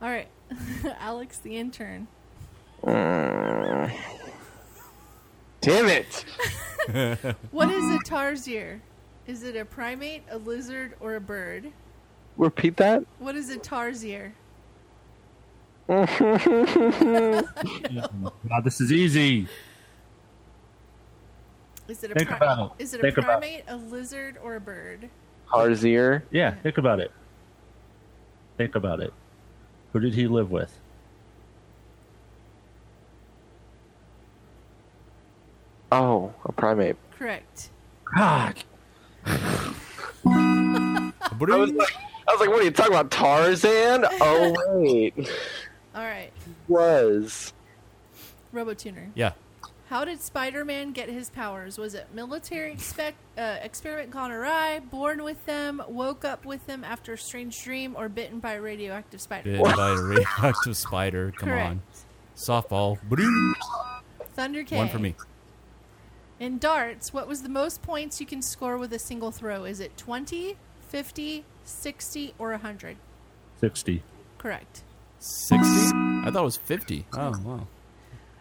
All right, <laughs> Alex the intern. Mm. Damn it! <laughs> What is a tarsier? Is it a primate, a lizard, or a bird? Repeat that. What is a tarsier? <laughs> Now this is easy. Is it a Think pri- about it. Is it Think a about primate, a lizard, or a bird? Harzier. Yeah, think about it. Think about it. Who did he live with? Oh, a primate. Correct. God. <laughs> I was, like, I was like, what are you talking about? Tarzan? Oh, wait. <laughs> All right, Was. Robotuner. Yeah. How did Spider-Man get his powers? Was it military expect, uh, experiment gone awry, born with them, woke up with them after a strange dream, or bitten by a radioactive spider? Bitten by a radioactive spider. Come Correct. on. Softball. Brim. Thunder K. One for me. In darts, what was the most points you can score with a single throw? Is it 20, 50, 60, or 100? Sixty. Correct. Sixty. I thought it was fifty. Oh wow.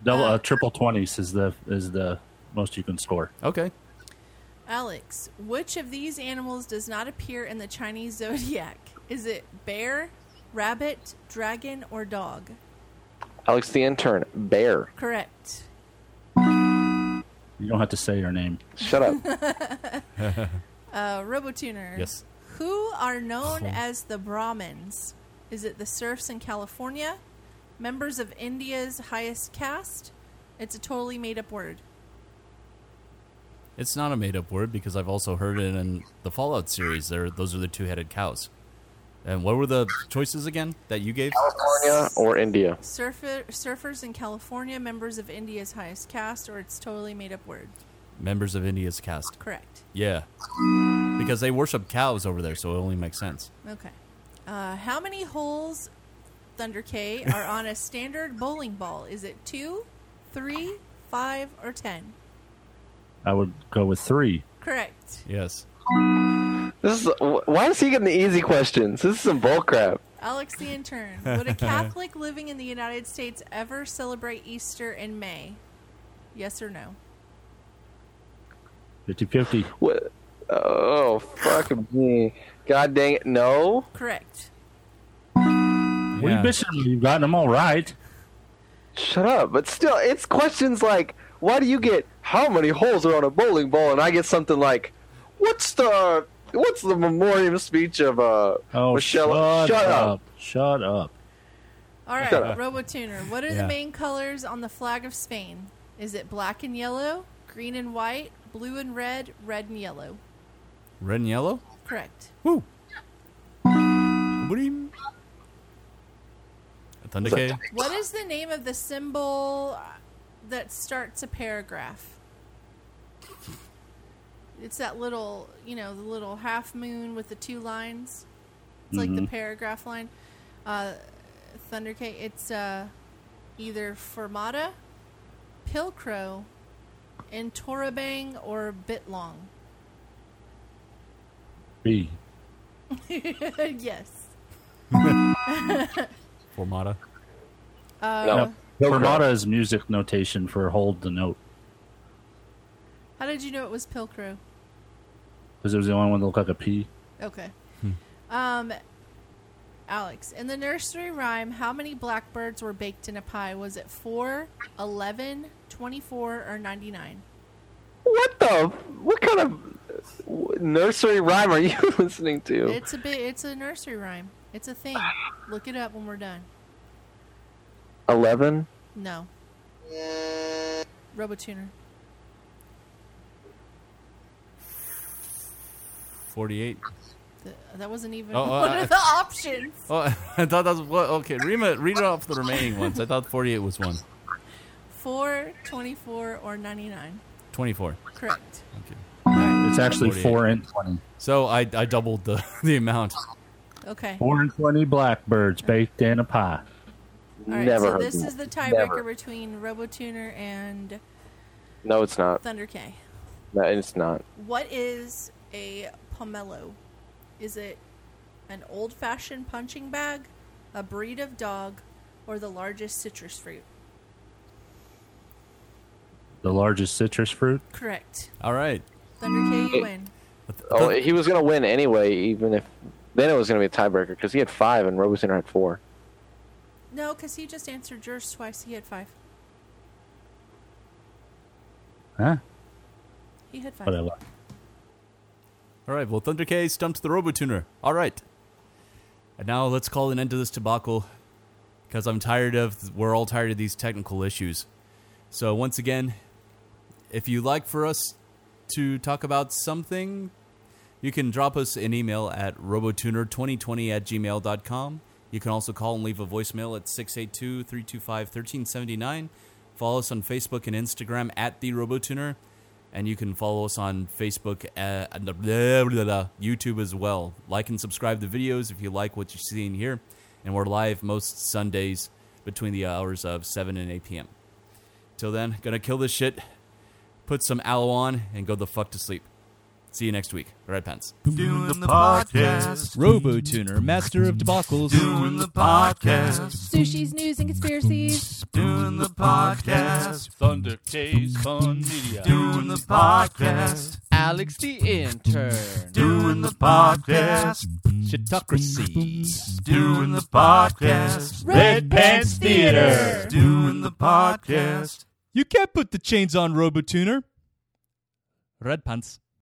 Double uh, triple twenties is the is the most you can score. Okay. Alex, which of these animals does not appear in the Chinese zodiac? Is it bear, rabbit, dragon, or dog? Alex the intern. Bear. Correct. You don't have to say your name. Shut up. <laughs> Uh, Robotuner. Yes. Who are known as the Brahmins? Is it the serfs in California? Members of India's highest caste? It's a totally made up word. It's not a made-up word because I've also heard it in the Fallout series. There, those are the two-headed cows. And what were the choices again that you gave? California or India? Surfer, surfers in California, members of India's highest caste, or it's totally made up word. Members of India's caste. Correct. Yeah. Because they worship cows over there, so it only makes sense. Okay. Uh, how many holes, Thunder K, are on a standard bowling ball? Is it two, three, five, or ten? I would go with three. Correct. Yes. This is why is he getting the easy questions? This is some bull crap. Alex the intern. <laughs> Would a Catholic living in the United States ever celebrate Easter in May? Yes or no? 50 50. What? Oh, fuck me. God dang it. No. Correct. What are you bitching? You've gotten them all right. Shut up. But still, it's questions like, why do you get how many holes are on a bowling ball? And I get something like, what's the what's the memoriam speech of uh Oh, Michelle? shut, up. up. Shut up. All right, Shut up. RoboTuner. What are Yeah. the main colors on the flag of Spain? Is it black and yellow, green and white, blue and red, red and yellow? Red and yellow? Correct. Woo. What do you Thunder K? What is the name of the symbol that starts a paragraph? It's that little, you know, the little half moon with the two lines. It's like the Mhm. paragraph line. Uh, Thunder K. It's uh, either Fermata, Pilcrow, and Torabang or Bitlong. B. <laughs> yes. <laughs> Formata. Uh, no. Fermata is music notation for hold the note How did you know it was Pilcrow? Because it was the only one that looked like a P. Okay. Hmm. Um, Alex, in the nursery rhyme, how many blackbirds were baked in a pie? Was it 4, 11, 24, or 99? What the? What kind of nursery rhyme are you <laughs> listening to? It's a bit. It's a nursery rhyme. It's a thing. Look it up when we're done. Eleven. No. Robotuner. 48. Th- That wasn't even Oh, <laughs> uh, one I- of the options. <laughs> Oh, I thought that was what. Okay, Rima, read it off the remaining ones. I thought 48 was one. 4, 24, or 99. 24. Correct. Okay. It's actually 4 and 20. So I, I doubled the, <laughs> the amount. Okay. 4 and 20 blackbirds baked in a pie. All right. Never so this is the tiebreaker Never. between Robotuner and No, it's not. Thunder K. No, it's not. What is a pomelo? Is it an old fashioned punching bag, a breed of dog, or the largest citrus fruit? The largest citrus fruit. Correct. All right. Thunder K, you win. Oh, he was gonna win anyway, even if then it was gonna be a tiebreaker because he had five and Robotuner had four. No, because he just answered yours twice. He had five. Huh? He had five. All right. Well, Thunder K stumped the Robotuner. All right. And now let's call an end to this debacle because I'm tired of, we're all tired of these technical issues. So, once again, if you'd like for us to talk about something, you can drop us an email at robotuner2020 at gmail.com. You can also call and leave a voicemail at 682 325 1379. Follow us on Facebook and Instagram at The Robotuner. And you can follow us on Facebook uh, blah, blah, YouTube as well. Like and subscribe to videos if you like what you're seeing here. And we're live most Sundays between the hours of 7 and 8 p.m. Till then, gonna kill this shit, put some aloe on, and go the fuck to sleep. See you next week. Red Pants. Doing the podcast. RoboTuner, master of debacles. Doing the podcast. Sushi's news and conspiracies. Doing the podcast. Thunder K's Fun Media. Doing the podcast. Alex the intern. Doing the podcast. Shitocracy. Doing the podcast. Red Pants Theater. Doing the podcast. You can't put the chains on RoboTuner. Red Pants.